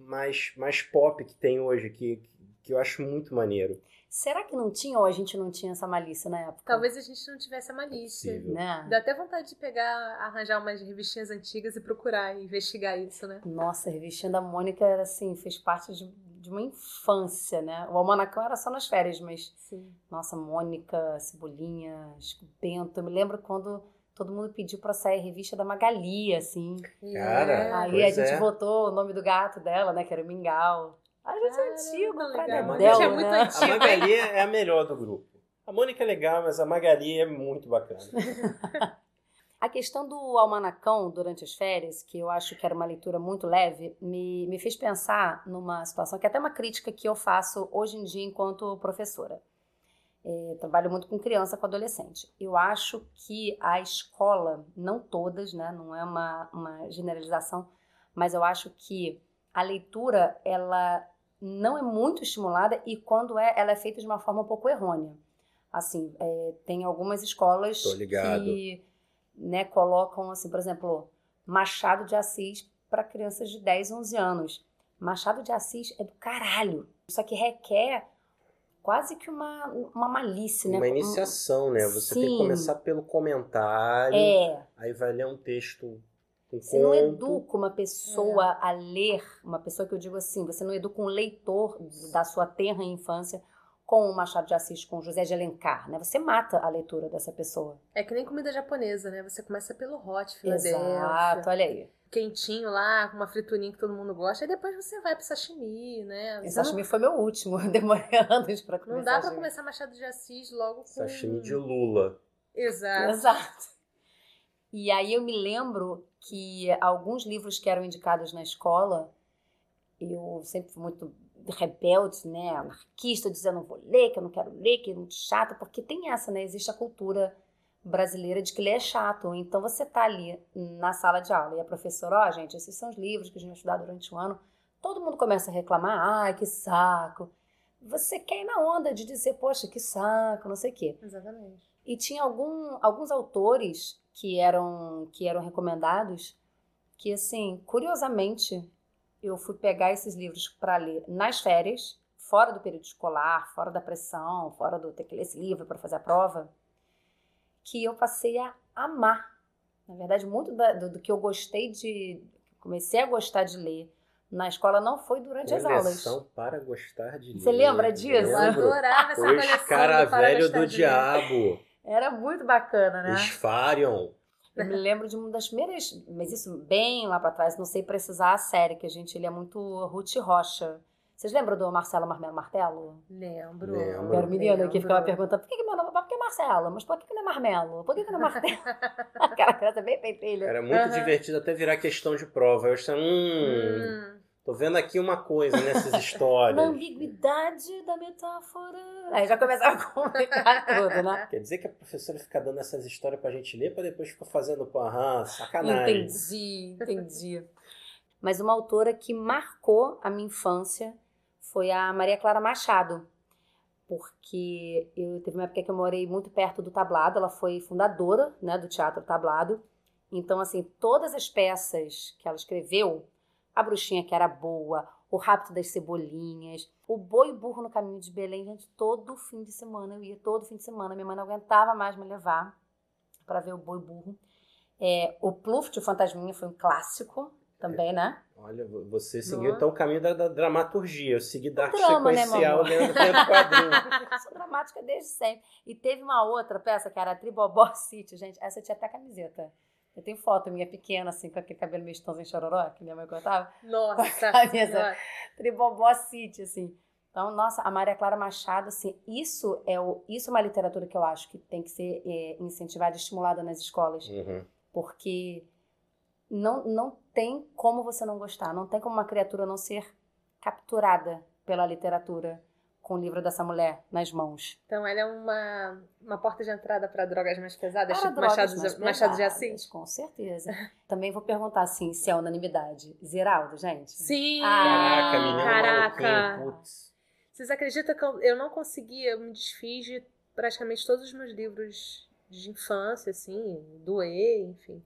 C: mais, mais pop que tem hoje, que, que eu acho muito maneiro.
A: Será que não tinha ou a gente não tinha essa malícia na época?
B: Talvez a gente não tivesse a malícia.
C: Possível.
A: Né?
B: Dá até vontade de pegar, arranjar umas revistinhas antigas e procurar, e investigar isso, né?
A: Nossa, a revistinha da Mônica era assim, fez parte de, de uma infância, né? O Almanacão era só nas férias, mas
B: Sim.
A: Nossa, Mônica, Cebolinha, Bento. Eu me lembro quando todo mundo pediu pra sair a revista da Magali, assim.
C: Cara,
B: É.
A: Aí
C: pois
A: a gente
C: é.
A: votou o nome do gato dela, né? Que era o Mingau. A gente é antigo
B: legal.
C: A gente é
B: muito
A: né?
B: antigo.
C: A Magali é a melhor do grupo. A Mônica é legal, mas a Magali é muito bacana. [LAUGHS]
A: A questão do almanacão durante as férias, que eu acho que era uma leitura muito leve, me, me fez pensar numa situação que é até uma crítica que eu faço hoje em dia enquanto professora. É, trabalho muito com criança, com adolescente. Eu acho que a escola, não todas, né, não é uma, uma generalização, mas eu acho que a leitura ela não é muito estimulada e quando é, ela é feita de uma forma um pouco errônea. Assim, é, tem algumas escolas que né, colocam, assim, por exemplo, Machado de Assis para crianças de 10, 11 anos. Machado de Assis é do caralho. Só que requer quase que uma, uma malícia, né?
C: Uma iniciação, né? Você tem que
A: Sim.
C: começar pelo comentário,
A: É,
C: aí vai ler um texto
A: Você não educa uma pessoa é. a ler, uma pessoa que eu digo assim, você não educa um leitor da sua terra infância com o Machado de Assis, com o José de Alencar, né? Você mata a leitura dessa pessoa.
B: É que nem comida japonesa, né? Você começa pelo hot,
A: Filadélfia. Exato, olha aí.
B: Quentinho lá, com uma friturinha que todo mundo gosta, e depois você vai pro sashimi, né?
A: O sashimi não... foi meu último, [LAUGHS] demorei anos pra começar.
B: Não dá pra começar Machado de Assis logo com...
C: Sashimi de lula.
B: Exato.
A: Exato. E aí eu me lembro que alguns livros que eram indicados na escola, eu sempre fui muito rebelde, né, anarquista, dizendo não vou ler, que eu não quero ler, que é muito chato, porque tem essa, né, existe a cultura brasileira de que ler é chato. Então você tá ali na sala de aula e a professora, ó, oh, gente, esses são os livros que a gente vai estudar durante o ano. Todo mundo começa a reclamar, ai, que saco. Você quer ir na onda de dizer, poxa, que saco, não sei o quê.
B: Exatamente.
A: E tinha algum, alguns autores que eram que eram recomendados que assim, curiosamente, eu fui pegar esses livros para ler nas férias, fora do período escolar, fora da pressão, fora do ter que ler esse livro para fazer a prova, que eu passei a amar. Na verdade, muito da, do, do, que eu gostei de. Comecei a gostar de ler na escola não foi durante
C: as
A: aulas.
C: para gostar de ler.
A: Você lembra disso? Eu
B: adorava essa
C: Os cara velho do diabo.
A: Era muito bacana, né?
C: Os Farion.
A: Eu me lembro de uma das primeiras, mas isso bem lá para trás, não sei precisar a série, que a gente lia muito Ruth Rocha. Vocês lembram do Marcelo Marmelo Martelo?
B: Lembro.
C: Lembro.
A: Era o menino que ficava perguntando por que, que meu nome por que Marcelo? Mas por que, que não é Marmelo? Por que, que não é Martelo? [LAUGHS] Aquela criança bem pentelha.
C: Era muito uhum. divertido até virar questão de prova. Eu achei, hum, hum. Tô vendo aqui uma coisa nessas [LAUGHS] histórias.
A: Na ambiguidade da metáfora. Aí já começava a [LAUGHS] complicar tudo, né?
C: Quer dizer que a professora fica dando essas histórias pra gente ler pra depois ficar fazendo com aham, sacanagem.
A: Entendi, entendi. Mas uma autora que marcou a minha infância foi a Maria Clara Machado. Porque eu teve uma época que eu morei muito perto do tablado, ela foi fundadora né, do Teatro Tablado. Então, assim, todas as peças que ela escreveu a Bruxinha que era boa, O Rapto das Cebolinhas, O Boi Burro no Caminho de Belém. Gente, todo fim de semana eu ia, todo fim de semana. Minha mãe não aguentava mais me levar para ver o Boi Burro. É, o Pluft, o Fantasminha, foi um clássico também, né?
C: Olha, você seguiu então o caminho da, da, dramaturgia. Eu segui da arte drama, né, sequencial né, dentro do quadrinho. [LAUGHS]
A: Sou dramática desde sempre. E teve uma outra peça que era a Tribobó City, gente. Essa tinha até camiseta. Eu tenho foto minha pequena, assim, com aquele cabelo meio estãozinho chororó, que minha mãe cortava. [LAUGHS]
B: Nossa! [LAUGHS]
A: Camisa Tribobó City, assim. Então, nossa, a Maria Clara Machado, assim, isso é, o, isso é uma literatura que eu acho que tem que ser é, incentivada e estimulada nas escolas.
C: Uhum.
A: Porque não, não tem como você não gostar, não tem como uma criatura não ser capturada pela literatura com o livro dessa mulher nas mãos.
B: Então ela é uma, uma porta de entrada para drogas mais pesadas, para tipo Machado, mais Machado de Assis?
A: Com certeza. [LAUGHS] Também vou perguntar assim, se é unanimidade. Ziraldo, gente?
B: Sim!
C: Ah, Caraca, menina
B: Caraca! Vocês acreditam que eu, eu não consegui, eu me desfiz de praticamente todos os meus livros de infância, assim, doer, enfim.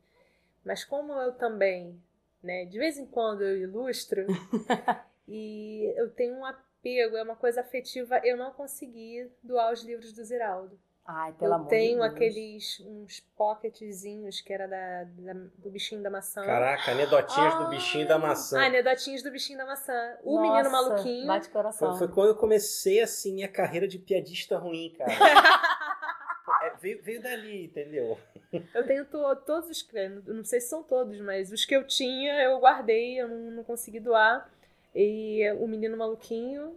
B: Mas como eu também, né, de vez em quando eu ilustro, [LAUGHS] e eu tenho um apego, é uma coisa afetiva. Eu não consegui doar os livros do Ziraldo.
A: Ai, pelo
B: eu
A: amor
B: tenho
A: de
B: aqueles uns pocketzinhos que era da, da, do bichinho da maçã.
C: Caraca, anedotinhas ah, do bichinho da maçã.
B: Ah, anedotinhas do bichinho da maçã. O Nossa, menino maluquinho.
A: Bate coração.
C: Foi, foi, quando eu comecei assim minha carreira de piadista ruim, cara. [LAUGHS] é, veio, veio dali, entendeu?
B: Eu tenho to, todos os não sei se são todos, mas os que eu tinha eu guardei, eu não, não consegui doar. E o Menino Maluquinho.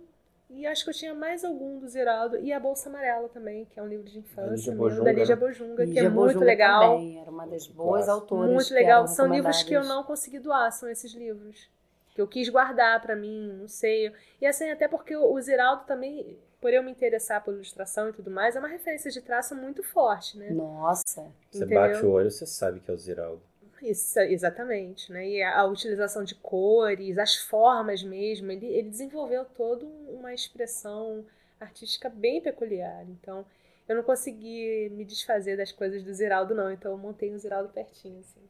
B: E acho que eu tinha mais algum do Ziraldo. E a Bolsa Amarela também, que é um livro de infância. Bojunga, da Lígia Bojunga, que é muito legal.
A: Também, era uma das boas autoras.
B: Muito legal. São livros que eu não consegui doar, são esses livros. Que eu quis guardar para mim, não sei. E assim, até porque o Ziraldo também, por eu me interessar por ilustração e tudo mais, é uma referência de traço muito forte, né?
A: Nossa.
C: Você Entendeu? bate o olho, você sabe que é o Ziraldo.
B: Isso, exatamente, né? E a, a, utilização de cores, as formas mesmo, ele, ele desenvolveu toda uma expressão artística bem peculiar. Então, eu não consegui me desfazer das coisas do Ziraldo, não. Então, eu montei o Ziraldo pertinho, assim.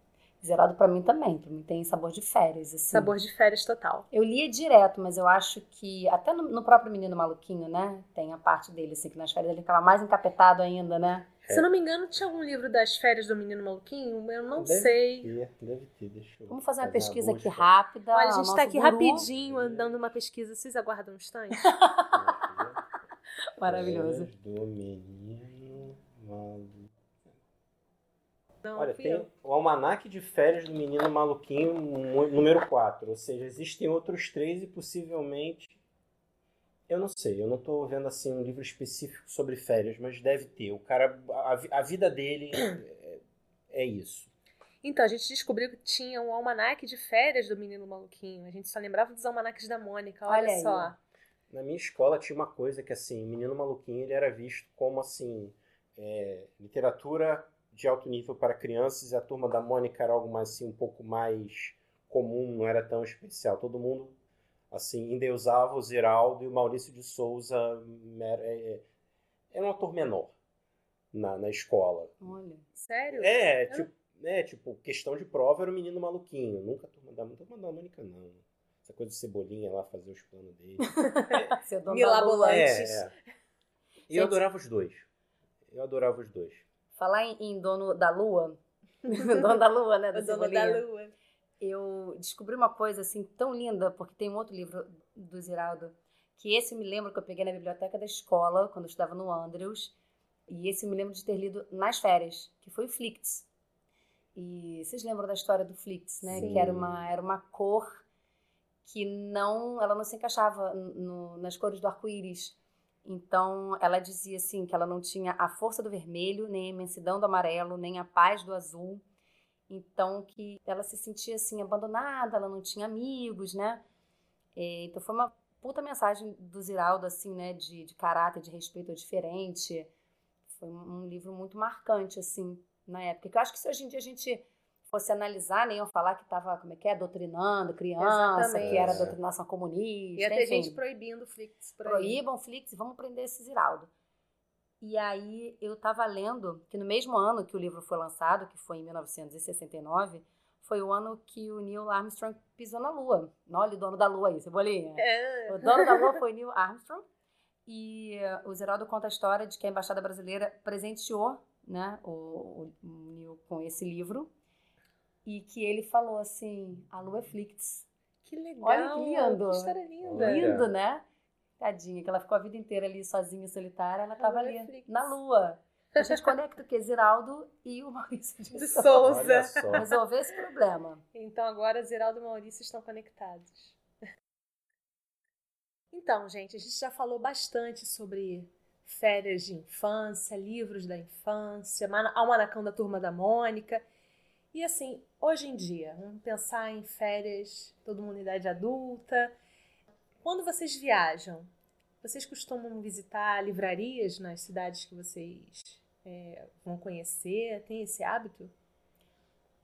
A: Zerado para mim também, para mim tem sabor de férias, assim.
B: Sabor de férias total.
A: Eu lia direto, mas eu acho que até no, no próprio Menino Maluquinho, né, tem a parte dele assim que nas férias ele ficava mais encapetado ainda, né?
B: Se eu não me engano, tinha algum livro das férias do Menino Maluquinho? Eu não
C: Deve
B: sei.
C: ter, deve ter, deixa eu
A: Vamos fazer uma
C: uma
A: pesquisa aqui rápida.
B: Olha, a gente
A: Nosso
B: tá aqui
A: guru-
B: rapidinho andando uma pesquisa. Vocês aguardam um instante? [LAUGHS]
A: Maravilhoso.
C: Férias do menino maluquinho.
B: Não,
C: Olha, tem
B: eu.
C: o Almanaque de Férias do Menino Maluquinho, número 4. Ou seja, existem outros três e possivelmente. Eu não sei, eu não tô vendo assim um livro específico sobre férias, mas deve ter. O cara. A, a vida dele é, é isso.
B: Então, a gente descobriu que tinha um almanaque de férias do Menino Maluquinho. A gente só lembrava dos almanaques da Mônica, olha,
A: Olha aí.
B: só.
C: Na minha escola tinha uma coisa que assim, o Menino Maluquinho ele era visto como assim, é, literatura de alto nível para crianças e a turma da Mônica era algo mais assim, um pouco mais comum, não era tão especial. Todo mundo assim endeusava o Ziraldo e o Maurício de Souza era, é, era um autor menor na, na escola.
A: Olha.
B: Sério?
C: É, tipo, é, tipo, questão de prova era o menino maluquinho. Nunca a turma da, turma da Mônica, não. Essa coisa de cebolinha lá, fazer os planos dele. [LAUGHS]
A: Seu dono da
B: Milabolante.
A: lua.
B: Antes.
C: É, é. E eu adorava os dois. Eu adorava os dois.
A: Falar em, em dono da lua. [LAUGHS] dono da lua, né?
B: O
A: Do
B: dono da lua.
A: Eu descobri uma coisa assim tão linda, porque tem um outro livro do Ziraldo, que esse eu me lembro que eu peguei na biblioteca da escola, quando eu estudava no Andrews, e esse eu me lembro de ter lido nas férias, que foi o Flicts. E vocês lembram da história do Flicts, né?
C: Sim.
A: Que era uma, era uma cor que não, ela não se encaixava no- nas cores do arco-íris. Então, ela dizia assim que ela não tinha a força do vermelho, nem a imensidão do amarelo, nem a paz do azul. Então, que ela se sentia assim abandonada, ela não tinha amigos, né? É, então, foi uma puta mensagem do Ziraldo, assim, né? De, de caráter, de respeito ao diferente. Foi um, livro muito marcante, assim, na época. Que eu acho que se hoje em dia a gente fosse analisar, nem iam falar que estava, como é que é, doutrinando criança,
B: Exatamente.
A: que era
C: É.
A: doutrinação comunista,
B: Ia ter
A: enfim
B: gente proibindo o Flix por aí.
A: proíbam Flix e vamos prender esse Ziraldo. E aí eu tava lendo que no mesmo ano que o livro foi lançado, que foi em 1969, foi o ano que o Neil Armstrong pisou na Lua. Olha o dono da Lua aí, Cebolinha.
B: É.
A: O dono da Lua foi Neil Armstrong. E eh, o Ziraldo conta a história de que a Embaixada Brasileira presenteou né, o, o- Neil com esse livro. E que ele falou assim, a Lua é Flix.
B: Que legal.
A: Olha que lindo.
B: Que história linda.
A: Lindo, né? Tadinha, que ela ficou a vida inteira ali sozinha, solitária, ela tava
B: Lua
A: ali na lua. A gente conecta o que? Ziraldo e o Maurício de
B: De
A: Souza.
B: Souza.
A: Resolver esse problema.
B: Então agora Ziraldo e Maurício estão conectados. Então, gente, a gente já falou bastante sobre férias de infância, livros da infância, mana- almanacão da turma da Mônica. E assim, hoje em dia, vamos pensar em férias, todo mundo em idade adulta. Quando vocês viajam, vocês costumam visitar livrarias nas cidades que vocês é, vão conhecer? Tem esse hábito?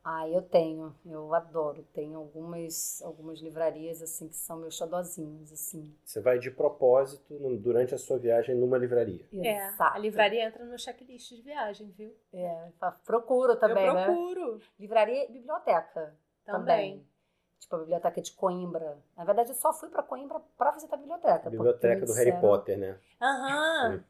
A: Ah, eu tenho, eu adoro. Tenho algumas, algumas livrarias, assim, que são meus xodozinhos, assim.
C: Você vai de propósito no- durante a sua viagem numa livraria.
B: É,
A: Exato.
B: a livraria entra no checklist de viagem, viu?
A: É, procuro também,
B: Eu
A: né?
B: procuro.
A: Livraria e biblioteca também.
B: Também.
A: Tipo a biblioteca de Coimbra. Na verdade, eu só fui pra Coimbra pra visitar a biblioteca.
C: A biblioteca do Harry Potter, né?
B: Aham.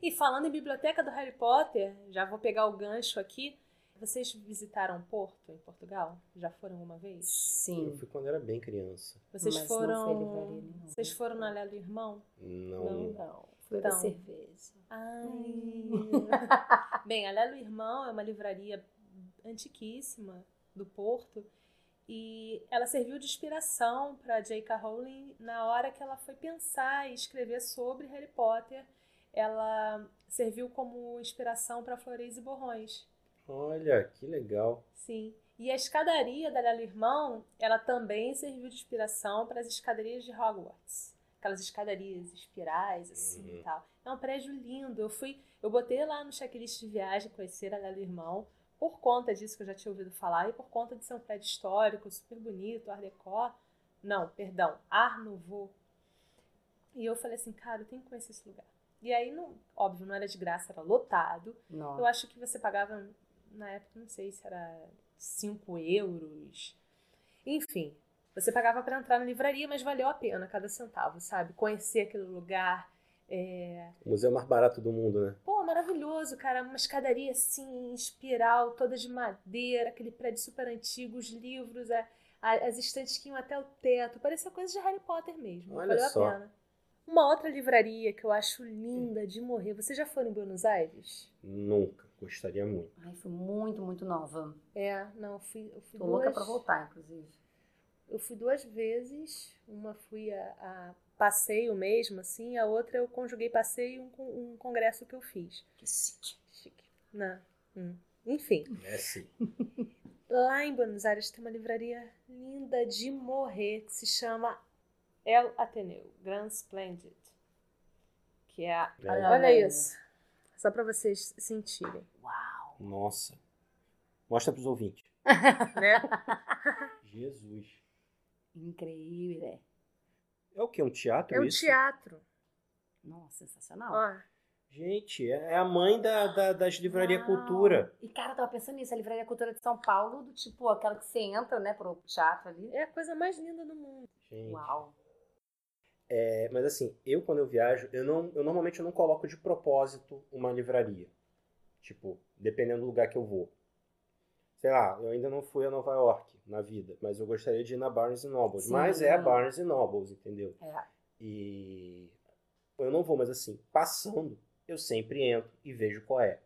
B: E falando em biblioteca do Harry Potter, já vou pegar o gancho aqui. Vocês visitaram Porto, em Portugal? Já foram uma vez?
C: Eu
A: Sim.
C: fui quando era bem criança.
B: Vocês
A: Mas não
B: foram.
A: foi livraria.
B: Vocês foram na Lélia do Irmão?
C: Não.
B: Não.
A: Não, fui
B: Então.
A: cerveja.
B: Ai. [LAUGHS] Bem, a Lélia do Irmão é uma livraria antiquíssima do Porto e ela serviu de inspiração para J.K. Rowling na hora que ela foi pensar e escrever sobre Harry Potter. Ela serviu como inspiração para Flores e Borrões.
C: Olha, que legal.
B: Sim. E a escadaria da do Irmão, ela também serviu de inspiração para as escadarias de Hogwarts. Aquelas escadarias espirais, assim
C: Uhum.
B: e tal. É um prédio lindo. Eu fui, eu botei lá no checklist de viagem conhecer a do Irmão, por conta disso que eu já tinha ouvido falar, e por conta de ser um prédio histórico, super bonito, Art Deco. Não, perdão, Art Nouveau. E eu falei assim, cara, eu tenho que conhecer esse lugar. E aí, não, óbvio, não era de graça, era lotado.
A: Não.
B: Eu acho que você pagava, na época, não sei se era 5 euros. Enfim, você pagava para entrar na livraria, mas valeu a pena cada centavo, sabe? Conhecer aquele lugar, É...
C: O museu mais barato do mundo, né?
B: Pô, maravilhoso, cara. Uma escadaria assim, em espiral, toda de madeira, aquele prédio super antigo, os livros, a, a, as estantes que iam até o teto. Parecia coisa de Harry Potter mesmo.
C: Olha
B: Valeu
C: só.
B: a pena. Uma outra livraria que eu acho linda de morrer. Você já foi em Buenos Aires?
C: Nunca. Gostaria muito.
A: Ai, fui muito, muito nova.
B: É, não, eu fui, eu fui
A: Tô
B: duas...
A: louca pra voltar, inclusive.
B: Eu fui duas vezes. Uma fui a, a passeio mesmo, assim. A outra eu conjuguei passeio com um congresso que eu fiz.
A: Que chique.
B: Chique. Não. Hum. Enfim.
C: É sim.
B: Lá em Buenos Aires tem uma livraria linda de morrer que se chama El Ateneu, Grand Splendid. Que é a...
C: É.
B: Olha isso. Só pra vocês sentirem,
A: Uau.
C: Nossa. Mostra pros ouvintes. [LAUGHS]
B: né?
C: Jesus.
A: Incrível.
C: É o quê? Um teatro
B: É um
C: isso?
B: teatro.
A: Nossa, sensacional.
B: Ó,
C: Gente, é a mãe da, da- das livrarias
A: Uau.
C: Cultura.
A: E, cara, eu tava pensando nisso, a Livraria Cultura de São Paulo, do tipo, aquela que você entra, né, pro teatro ali.
B: é a coisa mais linda do mundo.
C: Gente.
A: Uau.
C: É, mas assim, eu quando eu viajo, eu, não, eu normalmente eu não coloco de propósito uma livraria. Tipo, dependendo do lugar que eu vou. Sei lá, eu ainda não fui a Nova York na vida, mas eu gostaria de ir na Barnes Nobles.
A: Sim.
C: Mas é a Barnes Nobles, entendeu?
A: É.
C: E eu não vou, mas assim, passando, eu sempre entro e vejo qual é.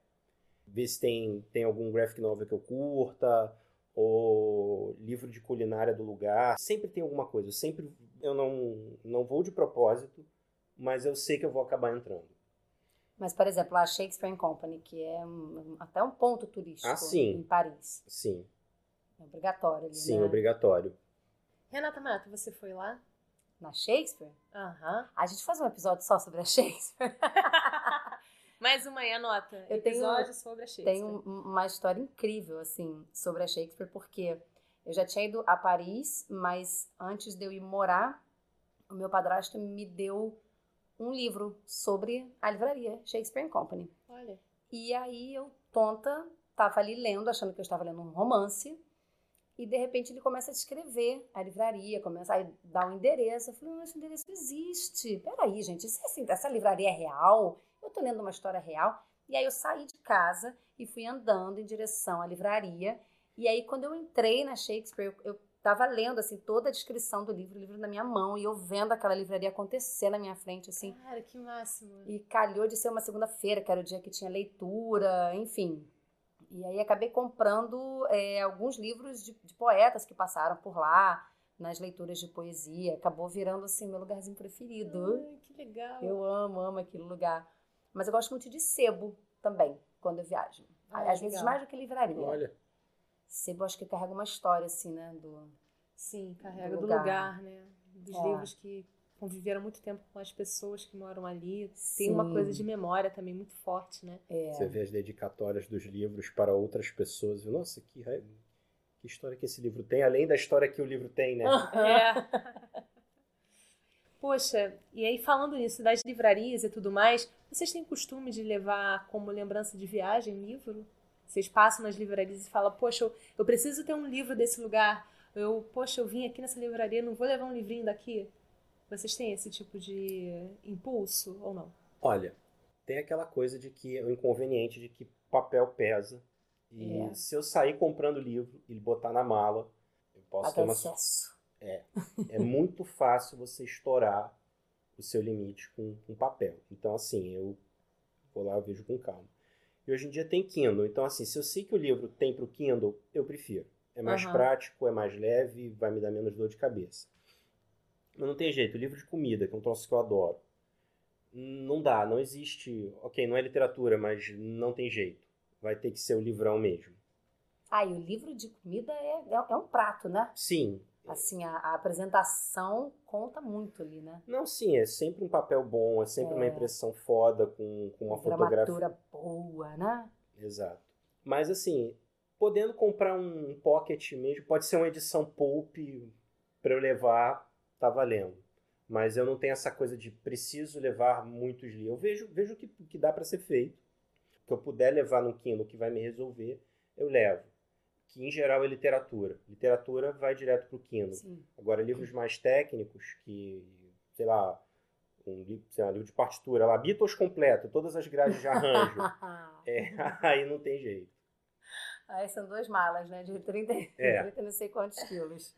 C: Ver se tem, tem algum graphic novel que eu curta, ou livro de culinária do lugar. Sempre tem alguma coisa. Eu sempre eu não, não vou de propósito, mas eu sei que eu vou acabar entrando.
A: Mas, por exemplo, a Shakespeare and Company, que é um- até um ponto turístico
C: Ah, sim.
A: em Paris.
C: Sim,
A: É obrigatório ali,
C: sim,
A: né?
C: obrigatório.
B: Renata Mato, você foi lá?
A: Na Shakespeare?
B: Aham.
A: A gente faz um episódio só sobre a Shakespeare. [LAUGHS]
B: Mais uma aí, anota.
A: Eu tenho-
B: Episódio sobre a Shakespeare.
A: Tem um- uma história incrível, assim, sobre a Shakespeare, porque eu já tinha ido a Paris, mas antes de eu ir morar, o meu padrasto me deu um livro sobre a livraria Shakespeare and Company.
B: Olha.
A: E aí eu, tonta, tava ali lendo, achando que eu estava lendo um romance. E de repente ele começa a descrever a livraria, começa a dar um endereço. Eu falei, não, esse endereço existe. Peraí, gente, isso é assim, essa livraria é real? Eu tô lendo uma história real. E aí eu saí de casa e fui andando em direção à livraria. E aí quando eu entrei na Shakespeare, eu, eu tava lendo assim toda a descrição do livro, o livro na minha mão, e eu vendo aquela livraria acontecer na minha frente, assim.
B: Cara, que máximo.
A: E calhou de ser uma segunda-feira, que era o dia que tinha leitura, enfim. E aí acabei comprando é, alguns livros de, de poetas que passaram por lá, nas leituras de poesia. Acabou virando, assim, meu lugarzinho preferido.
B: Ai, que legal.
A: Eu amo, amo aquele lugar. Mas eu gosto muito de sebo também, quando eu viajo.
B: Ah,
A: Às vezes
B: legal.
A: mais do que livraria.
C: Olha,
A: Sebo acho que carrega uma história, assim, né? Do...
B: Sim, carrega
A: Do
B: do
A: lugar.
B: lugar, né? Dos
A: É.
B: livros que conviveram muito tempo com as pessoas que moram ali. Tem uma
A: Sim.
B: coisa de memória também muito forte, né?
A: É.
C: você vê as dedicatórias dos livros para outras pessoas. e, Nossa, que, que história que esse livro tem, além da história que o livro tem, né? [LAUGHS]
B: É. Poxa, e aí falando nisso das livrarias e tudo mais, vocês têm costume de levar como lembrança de viagem livro? Vocês passam nas livrarias e falam, poxa, eu, eu preciso ter um livro desse lugar. Eu, poxa, eu vim aqui nessa livraria, não vou levar um livrinho daqui. Vocês têm esse tipo de impulso ou não?
C: Olha, tem aquela coisa de que o inconveniente de que papel pesa. E
A: É.
C: se eu sair comprando livro e botar na mala, eu posso ter
A: Até
C: uma.
A: excesso.
C: É muito fácil você estourar o seu limite com, com papel. Então, assim, eu vou lá, eu vejo com calma. E hoje em dia tem Kindle. Então, assim, se eu sei que o livro tem para o Kindle, eu prefiro. É mais
B: Aham.
C: prático, é mais leve, vai me dar menos dor de cabeça. Mas não tem jeito. Livro de comida, que é um troço que eu adoro. Não dá, não existe. Ok, não é literatura, mas não tem jeito. Vai ter que ser o livrão mesmo.
A: Ah, e o livro de comida é, é, é um prato, né?
C: Sim.
A: Assim, a, a apresentação conta muito ali, né?
C: Não, sim, é sempre um papel bom, é sempre uma impressão foda com, com uma fotografia.
A: gramatura boa, né?
C: Exato. Mas assim, podendo comprar um pocket mesmo, pode ser uma edição pulp para eu levar, tá valendo. Mas eu não tenho essa coisa de preciso levar muitos livros. Eu vejo, vejo o que, que dá para ser feito. O que eu puder levar no Kindle que vai me resolver, eu levo. Que em geral é literatura. Literatura vai direto pro Kindle.
A: Sim.
C: Agora, livros mais técnicos, que, sei lá, com sei lá, livro de partitura, lá, Beatles completo, todas as grades de arranjo. [LAUGHS] é, [LAUGHS] aí não tem jeito.
A: Aí são duas malas, né? De 30, é. [LAUGHS] 30 não sei quantos quilos.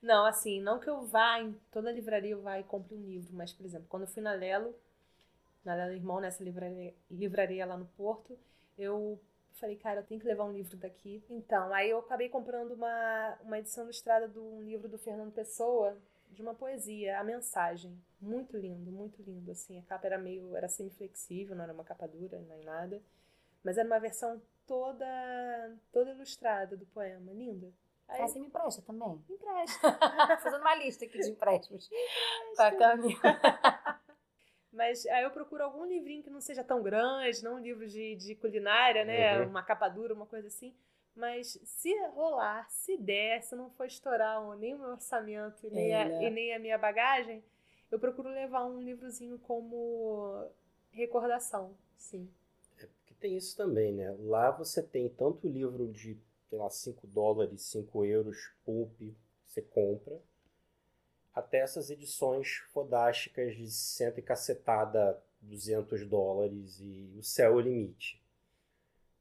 B: Não, assim, não que eu vá em toda livraria eu vá e compre um livro, mas, por exemplo, quando eu fui na Lelo, na Lelo Irmão, nessa livraria, livraria lá no Porto, eu falei, cara, eu tenho que levar um livro daqui. Então, aí eu acabei comprando uma, uma edição ilustrada de um livro do Fernando Pessoa, de uma poesia, A Mensagem. Muito lindo, muito lindo, assim. A capa era meio, era semi-flexível, não era uma capa dura, nem nada. Mas era uma versão toda, toda ilustrada do poema, linda.
A: Aí, você me empresta também?
B: Me empresta. [LAUGHS]
A: Fazendo uma lista aqui de empréstimos. Pra caminhar.
B: Mas aí eu procuro algum livrinho que não seja tão grande, não um livro de, de culinária, né? Uhum. Uma capa dura, uma coisa assim. Mas se rolar, se der, se não for estourar nem o meu orçamento nem é, a, né? e nem a minha bagagem, eu procuro levar um livrozinho como recordação, sim.
C: É porque tem isso também, né? Lá você tem tanto livro de sei lá, 5 dólares, 5 euros, pulp, você compra, até essas edições fodásticas de cento e cacetada 200 dólares e o céu é o limite.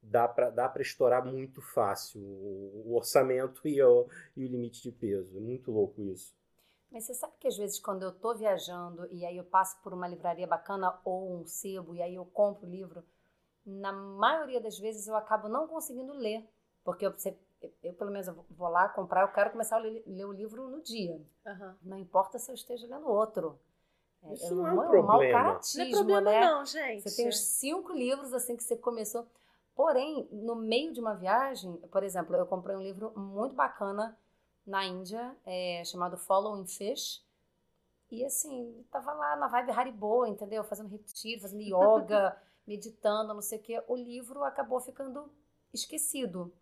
C: Dá para dá estourar muito fácil o, o orçamento [LAUGHS] e o, e o limite de peso. É muito louco isso.
A: Mas você sabe que às vezes quando eu tô viajando e aí eu passo por uma livraria bacana ou um sebo e aí eu compro o livro, na maioria das vezes eu acabo não conseguindo ler porque você, eu, pelo menos, vou lá comprar, eu quero começar a ler, ler o livro no dia. Uhum. Não importa se eu esteja lendo outro.
C: É, Isso é, não é um, é um mau caratismo,
B: não é problema,
A: né?
B: não, gente.
A: Você tem os cinco livros assim que você começou. Porém, no meio de uma viagem, por exemplo, eu comprei um livro muito bacana na Índia, é, chamado Following Fish. E assim, tava lá na vibe Haribo, entendeu? Fazendo retiro, fazendo [LAUGHS] yoga, meditando, não sei o quê. O livro acabou ficando esquecido.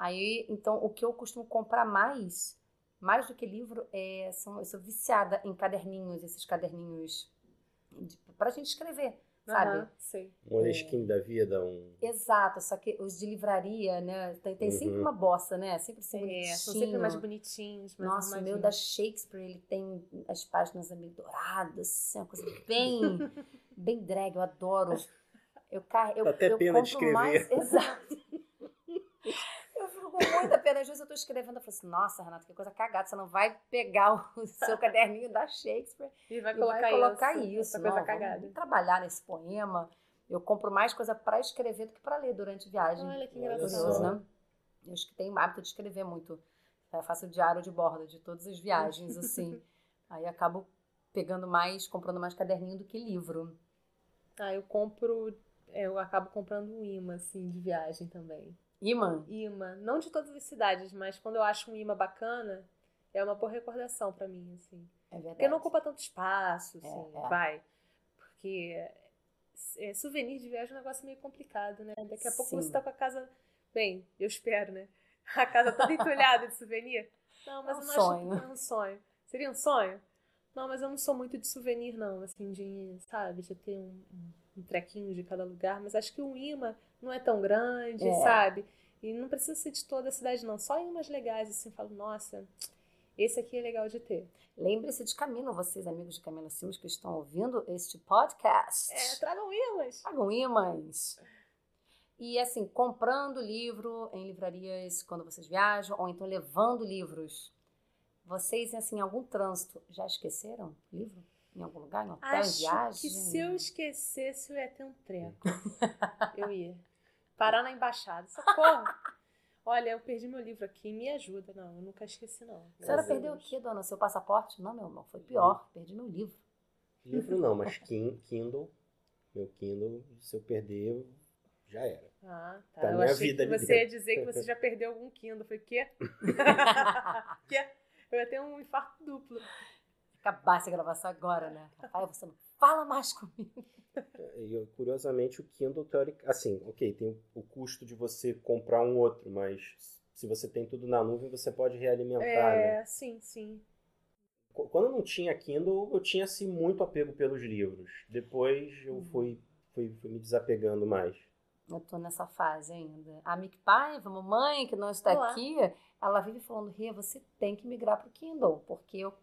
A: Aí, então, o que eu costumo comprar mais, mais do que livro, é, são, eu sou viciada em caderninhos, esses caderninhos de, pra gente escrever, sabe? Uhum,
B: sei.
C: Um é. da vida, um...
A: Exato, só que os de livraria, né, tem, tem uhum. sempre uma bossa, né? Sempre assim,
B: é, são sempre mais bonitinhos. Mais
A: Nossa, o meu da Shakespeare, ele tem as páginas meio douradas, assim, uma coisa bem, [LAUGHS] bem drag, eu adoro. Eu, eu,
C: Dá até
A: eu
C: pena de escrever.
A: Mais, [LAUGHS] exato Às vezes eu tô escrevendo e falo assim, nossa, Renata, que coisa cagada. Você não vai pegar o [LAUGHS] seu caderninho da Shakespeare
B: e vai colocar,
A: vai colocar isso.
B: isso. Essa coisa cagada.
A: trabalhar nesse poema. Eu compro mais coisa para escrever do que para ler durante a viagem.
B: Olha que engraçado.
A: né? Eu acho que tenho o hábito de escrever muito. Eu faço o diário de bordo de todas as viagens, assim. [LAUGHS] Aí acabo pegando mais, comprando mais caderninho do que livro.
B: Ah, eu compro, eu acabo comprando um imã, assim, de viagem também.
A: Imã?
B: Imã. Não de todas as cidades, mas quando eu acho um imã bacana, é uma boa recordação para mim, assim.
A: É verdade.
B: Porque não ocupa tanto espaço, assim, é, é. vai. Porque é, souvenir de viagem é um negócio meio complicado, né? Daqui a pouco Sim. você tá com a casa. Bem, eu espero, né? A casa toda entulhada de souvenir. Não, mas
A: é um
B: eu não
A: sonho.
B: acho que é um sonho. Seria um sonho? Não, mas eu não sou muito de souvenir, não, assim, de, sabe, de ter um, um trequinho de cada lugar, mas acho que o imã não é tão grande, é. sabe? E não precisa ser de toda a cidade, não. Só em umas legais, assim, falo, nossa, esse aqui é legal de ter.
A: Lembre-se de Camila, vocês, amigos de Camila Simas, que estão ouvindo este podcast.
B: É, tragam imãs.
A: Tragam imãs. E assim, comprando livro em livrarias quando vocês viajam, ou então levando livros. Vocês, assim, em algum trânsito, já esqueceram livro? Em algum lugar? Em hotel,
B: Acho
A: em viagem?
B: que se eu esquecesse, eu ia ter um treco. [LAUGHS] eu ia. Parar na embaixada. Socorro! Olha, eu perdi meu livro aqui, me ajuda. Não, eu nunca esqueci, não.
A: A senhora perdeu o quê, dona? Seu passaporte? Não, meu irmão, foi pior. Perdi meu livro.
C: Livro não, mas Kindle. Meu Kindle, se eu perder, já era.
B: Ah, tá. tá eu achei que você ia dizer que você já perdeu algum Kindle. Foi quê? [LAUGHS] quê? Eu ia ter um infarto duplo.
A: Acabasse a gravação agora, né? Rafael, você não fala mais comigo.
C: E, curiosamente, o Kindle, teórico, assim, ok, tem o custo de você comprar um outro, mas se você tem tudo na nuvem, você pode realimentar,
B: é,
C: né?
B: sim, sim.
C: Quando não tinha Kindle, eu tinha, assim, muito apego pelos livros. Depois eu uhum. fui, fui, fui me desapegando mais.
A: Eu tô nessa fase ainda. A Mick Paiva, mamãe, que não está Olá. aqui, ela vive falando, Rê, você tem que migrar pro Kindle, porque eu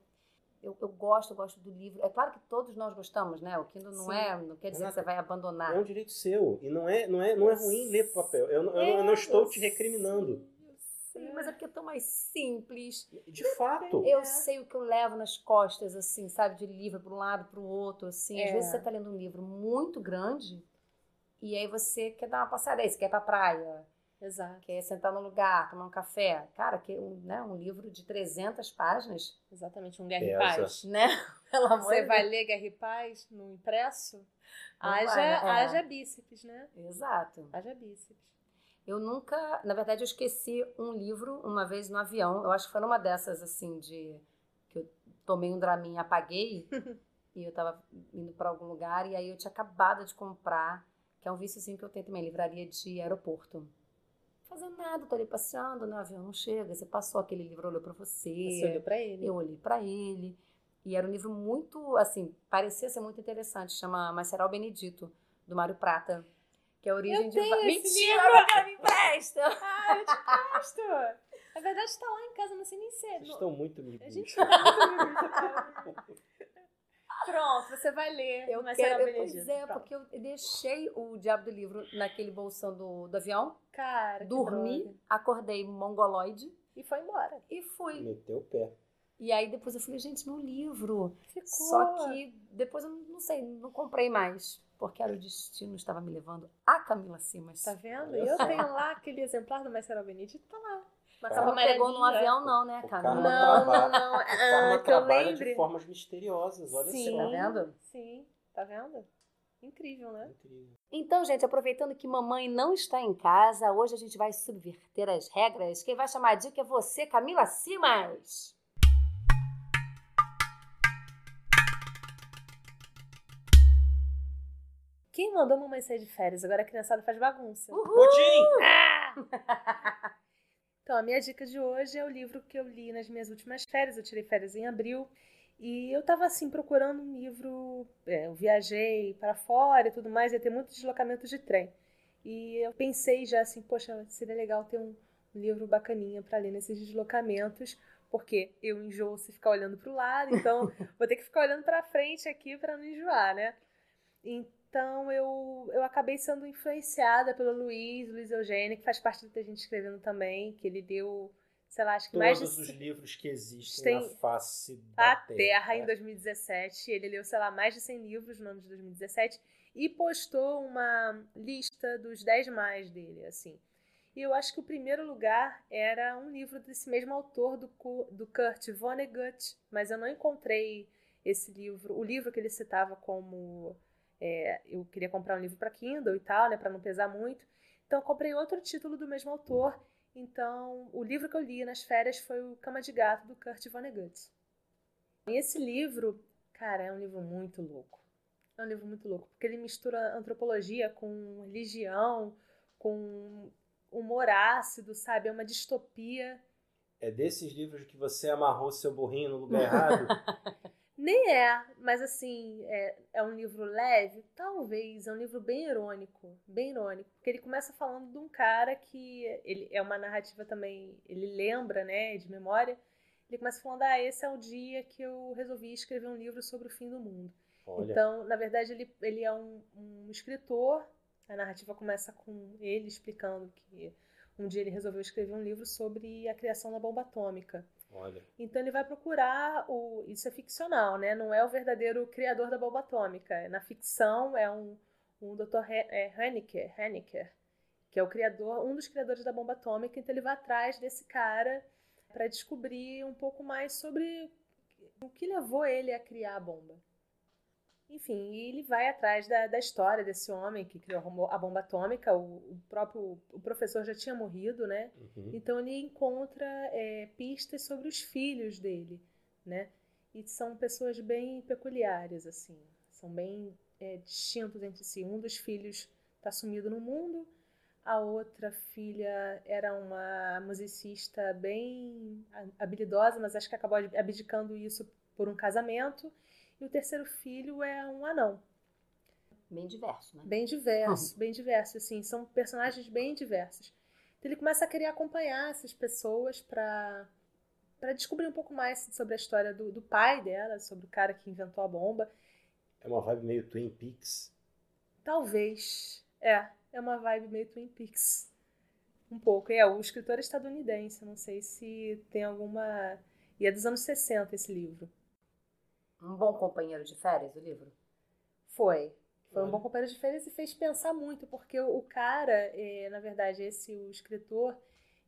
A: eu, eu gosto, eu gosto do livro. É claro que todos nós gostamos, né? O Kindle não
B: Sim.
A: é, não quer dizer que você vai abandonar.
C: É um direito seu. E não é, não é, não é ruim ler papel. Eu, não- eu, eu não estou te recriminando.
A: Sim, mas é porque é tão mais simples.
C: De fato.
A: Eu sei o que eu levo nas costas, assim, sabe? De livro para um lado, para o outro, assim. Às
B: É.
A: vezes você tá lendo um livro muito grande e aí você quer dar uma passada aí, você quer ir pra praia,
B: Exato,
A: quer sentar no lugar, tomar um café. Cara, que um, né, um livro de 300 páginas,
B: exatamente. Um Guerra e
C: Pesa.
B: Paz.
A: né? [LAUGHS] Pelo amor
B: Você
A: de
B: vai
A: Deus.
B: ler Guerra e Paz no impresso?
A: Não
B: Haja,
A: vai, né? É.
B: haja bíceps, né?
A: Exato.
B: Haja bíceps.
A: Eu nunca, na verdade, eu esqueci um livro uma vez no avião. Eu acho que foi numa dessas assim de que eu tomei um Dramin e apaguei [LAUGHS] e eu tava indo para algum lugar e aí eu tinha acabado de comprar, que é um viciozinho que eu tenho também, livraria de aeroporto. Fazendo nada, tô ali passeando, né? o avião não chega, você passou aquele livro, olhou para você.
B: Você olhou pra ele.
A: Eu olhei para ele e era um livro muito, assim, parecia ser muito interessante, chama Maceral Benedito, do Mário Prata, que é a origem
B: Eu
A: de
B: tenho
A: Mentira,
B: livro!
A: mas me [LAUGHS] empresta.
B: Ah, eu te gosto! Na verdade, está lá em casa, não sei nem se é.
C: Vocês estão muito me
B: A gente tá muito livro. Pronto, você vai ler.
A: Eu
B: mas
A: quero, eu- pois é,
B: Pronto.
A: porque eu deixei o diabo do livro naquele bolsão do, do avião,
B: Cara,
A: dormi, acordei mongoloide
B: E foi embora.
A: e fui.
C: Meteu o pé.
A: E aí depois eu falei, gente, meu livro.
B: Ficou.
A: Só que depois eu não, sei, não comprei mais. Porque era o destino, estava me levando a Camila Simas.
B: Tá vendo? E eu tenho lá aquele exemplar do Marcelo Benedito, tá lá.
A: Mas
C: Cara,
A: ela não pegou num avião, não, né,
C: karma
B: Não,
C: trabalha-
B: não, não.
C: O
B: Ah,
C: trabalha
B: lembre.
C: de formas misteriosas, olha
B: Sim.
C: só.
A: Tá vendo?
B: Sim, tá vendo? Incrível, né?
C: Incrível.
A: Então, gente, aproveitando que mamãe não está em casa, hoje a gente vai subverter as regras. Quem vai chamar a dica é você, Camila Simas.
B: Quem mandou mamãe sair de férias? Agora a criançada faz bagunça.
C: Pudim! [LAUGHS]
B: Então, a minha dica de hoje é o livro que eu li nas minhas últimas férias. Eu tirei férias em abril. E eu tava assim procurando um livro. é, eu viajei para fora e tudo mais, ia ter muito deslocamento de trem. E eu pensei já assim, poxa, seria legal ter um livro bacaninha para ler nesses deslocamentos, porque eu enjoo se ficar olhando para o lado, então [LAUGHS] vou ter que ficar olhando para frente aqui para não enjoar, né? Então eu, eu acabei sendo influenciada pelo Luiz, Luiz Eugênio, que faz parte do que a gente escrevendo também, que ele deu, sei lá, acho que mais de
C: Todos os livros que existem
B: Tem
C: na face da
B: Terra
C: É.
B: em 2017. Ele leu, sei lá, mais de 100 livros no ano de 2017 e postou uma lista dos 10 mais dele, assim. E eu acho que o primeiro lugar era um livro desse mesmo autor, do, do Kurt Vonnegut, mas eu não encontrei esse livro, o livro que ele citava como é, eu queria comprar um livro para Kindle e tal, né, para não pesar muito. Então eu comprei outro título do mesmo autor. Então, o livro que eu li nas férias foi o Cama de Gato do Kurt Vonnegut. E esse livro, cara, é um livro muito louco. É um livro muito louco, porque ele mistura antropologia com religião, com humor ácido, sabe? É uma distopia.
C: É desses livros que você amarrou seu burrinho no lugar errado? [LAUGHS]
B: Nem é, mas assim, é, é um livro leve? Talvez, é um livro bem irônico, bem irônico, porque ele começa falando de um cara que ele é uma narrativa também, ele lembra, né, de memória. Ele começa falando: "Ah, esse é o dia que eu resolvi escrever um livro sobre o fim do mundo".
C: Olha,
B: Então, na verdade, ele, ele é um, um escritor. A narrativa começa com ele explicando que um dia ele resolveu escrever um livro sobre a criação da bomba atômica.
C: Olha.
B: Então ele vai procurar o. Isso é ficcional, né? Não é o verdadeiro criador da bomba atômica. Na ficção é um, um Dr. He- é, Henniker, Henniker, que é o criador, um dos criadores da bomba atômica. Então ele vai atrás desse cara para descobrir um pouco mais sobre o que levou ele a criar a bomba. Enfim, e ele vai atrás da, da história desse homem que criou a bomba- atômica. O, o próprio o professor já tinha morrido, né?
C: Uhum.
B: Então ele encontra é, pistas sobre os filhos dele, né? E são pessoas bem peculiares, assim. São bem é, distintos entre si. Um dos filhos está sumido no mundo. A outra filha era uma musicista bem habilidosa, mas acho que acabou abdicando isso por um casamento. E o terceiro filho é um anão.
A: Bem diverso, né?
B: Bem diverso, bem diverso, assim, são personagens bem diversos. Então ele começa a querer acompanhar essas pessoas para para descobrir um pouco mais sobre a história do, do pai dela, sobre o cara que inventou a bomba.
C: É uma vibe meio Twin Peaks.
B: Talvez. É, é uma vibe meio Twin Peaks. Um pouco. É, o escritor é estadunidense, não sei se tem alguma. E é dos anos 60 esse livro.
A: Um bom companheiro de férias, o livro?
B: Foi. Foi um bom companheiro de férias e fez pensar muito, porque o cara, é, na verdade, esse o escritor,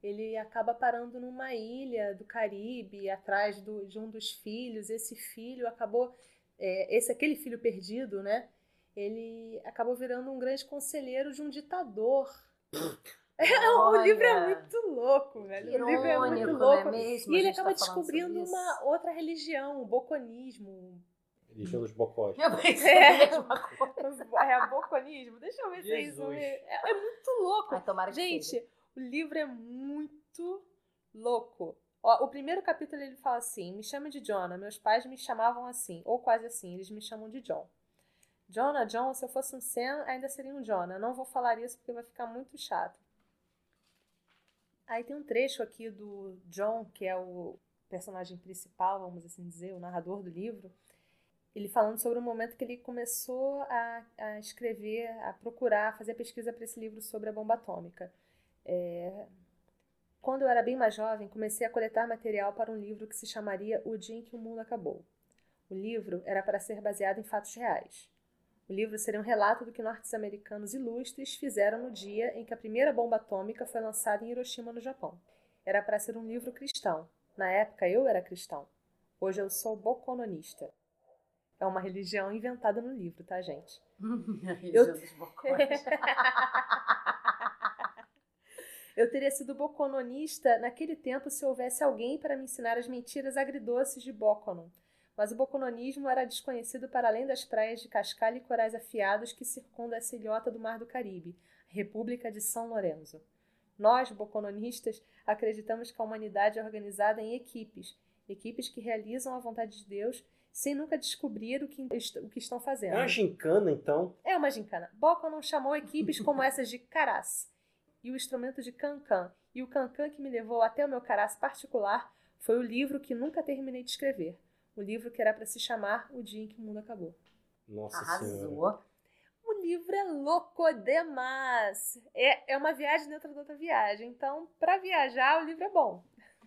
B: ele acaba parando numa ilha do Caribe, atrás do, de um dos filhos. Esse filho acabou, é, esse aquele filho perdido, né? Ele acabou virando um grande conselheiro de um ditador. [LAUGHS] É, o livro é muito louco, velho.
A: Irônico,
B: o livro é muito louco.
A: é mesmo?
B: E ele
A: tá
B: acaba
A: falando
B: descobrindo uma outra religião, o boconismo.
C: Religião dos bocós. [LAUGHS]
B: É.
A: coisa. [LAUGHS]
B: É boconismo? Deixa eu ver se é isso.
C: Jesus.
B: É, é muito louco.
A: Ai, tomara que
B: Gente,
A: seja.
B: o livro é muito louco. Ó, o primeiro capítulo ele fala assim: Me chame de Jonah. Meus pais me chamavam assim, ou quase assim. Eles me chamam de John. Jonah, John, se eu fosse um Sam, ainda seria um Jonah. Não vou falar isso porque vai ficar muito chato. Aí tem um trecho aqui do John, que é o personagem principal, vamos assim dizer, o narrador do livro. Ele falando sobre o momento que ele começou a, a escrever, a procurar, a fazer pesquisa para esse livro sobre a bomba atômica. É, quando eu era bem mais jovem, comecei a coletar material para um livro que se chamaria O Dia em que o Mundo Acabou. O livro era para ser baseado em fatos reais. O livro seria um relato do que norte-americanos ilustres fizeram no dia em que a primeira bomba atômica foi lançada em Hiroshima, no Japão. Era para ser um livro cristão. Na época eu era cristão. Hoje eu sou bocononista. É uma religião inventada no livro, tá, gente? [LAUGHS]
A: A religião
B: Eu-
A: dos bocões. [LAUGHS]
B: Eu teria sido bocononista naquele tempo se houvesse alguém para me ensinar as mentiras agridoces de Boconon. Mas o bocononismo era desconhecido para além das praias de cascalho e corais afiados que circundam essa ilhota do Mar do Caribe, a República de São Lourenço. Nós, bocononistas, acreditamos que a humanidade é organizada em equipes, equipes que realizam a vontade de Deus sem nunca descobrir o que, o que estão
C: É
B: fazendo.
C: uma gincana, então.
B: É uma gincana. Boconon chamou equipes como essas de caraz e o instrumento de cancan. E o cancan que me levou até o meu caraz particular foi o livro que nunca terminei de escrever. O livro que era para se chamar O Dia em que o Mundo Acabou.
C: Nossa senhora.
A: Arrasou.
B: O livro é louco demais. É, é uma viagem dentro da outra viagem. Então, para viajar, o livro é bom.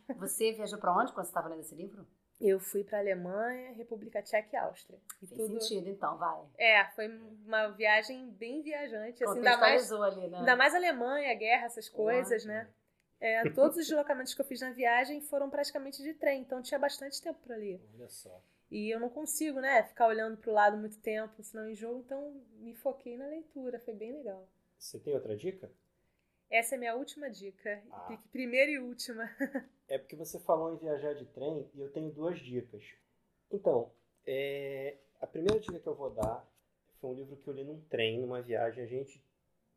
B: [LAUGHS]
A: Você viajou pra onde quando você estava lendo esse livro?
B: Eu fui para Alemanha, República Tcheca e Áustria. E
A: Tem
B: tudo...
A: sentido, então, vai.
B: É, foi uma viagem bem viajante. Assim, ainda mais
A: ali, né?
B: Ainda mais Alemanha, guerra, essas coisas, né? É, todos os deslocamentos que eu fiz na viagem foram praticamente de trem, então tinha bastante tempo para ler.
C: Olha só.
B: E eu não consigo, né, ficar olhando pro lado muito tempo, senão enjoo, então me foquei na leitura, foi bem legal.
C: Você tem outra dica?
B: Essa é a minha última dica,
C: Ah.
B: primeira e última. [LAUGHS]
C: É porque você falou em viajar de trem e eu tenho duas dicas. Então, é, a primeira dica que eu vou dar foi um livro que eu li num trem, numa viagem. A gente,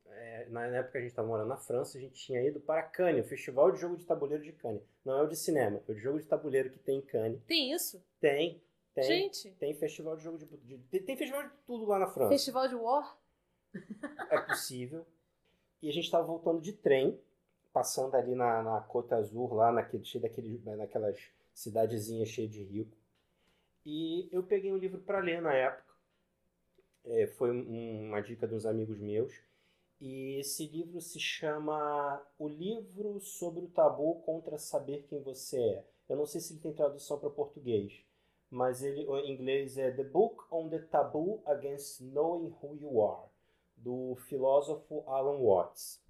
C: é, na época que a gente estava morando na França, a gente tinha ido para Cannes, o Festival de Jogo de Tabuleiro de Cannes. Não é o de cinema, é o de jogo de tabuleiro que tem em Cannes.
B: Tem isso?
C: Tem, tem.
B: Gente,
C: Tem festival de jogo de, de- tem- Tem festival de tudo lá na França.
B: Festival de War? [LAUGHS]
C: É possível. E a gente estava voltando de trem, passando ali na, na Côte Azul, lá naquele, cheio daquele, naquelas cidadezinhas cheias de rico. E eu peguei um livro para ler na época. É, foi um- uma dica de uns amigos meus. E esse livro se chama O Livro sobre o Tabu contra Saber Quem Você É. Eu não sei se ele tem tradução para português, mas ele, em inglês é The Book on the Taboo Against Knowing Who You Are do filósofo Alan Watts.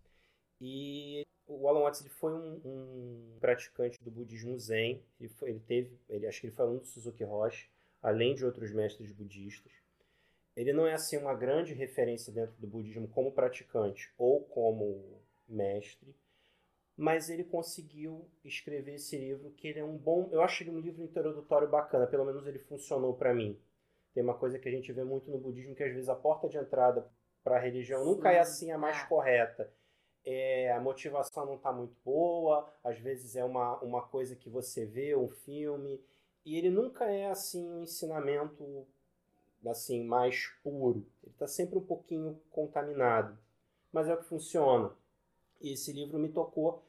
C: E o Alan Watts ele foi um, um praticante do budismo zen. Ele, foi, ele teve, ele, acho que ele foi aluno do Suzuki Roshi, além de outros mestres budistas. Ele não é assim uma grande referência dentro do budismo como praticante ou como mestre, mas ele conseguiu escrever esse livro que ele é um bom, eu acho ele um livro introdutório bacana, pelo menos ele funcionou para mim. Tem uma coisa que a gente vê muito no budismo que às vezes a porta de entrada para a religião nunca é
A: Sim,
C: assim a mais
A: é.
C: correta. É, a motivação não está muito boa, às vezes é uma, uma coisa que você vê, um filme, e ele nunca é assim um ensinamento assim mais puro. Ele está sempre um pouquinho contaminado, mas é o que funciona. E esse livro me tocou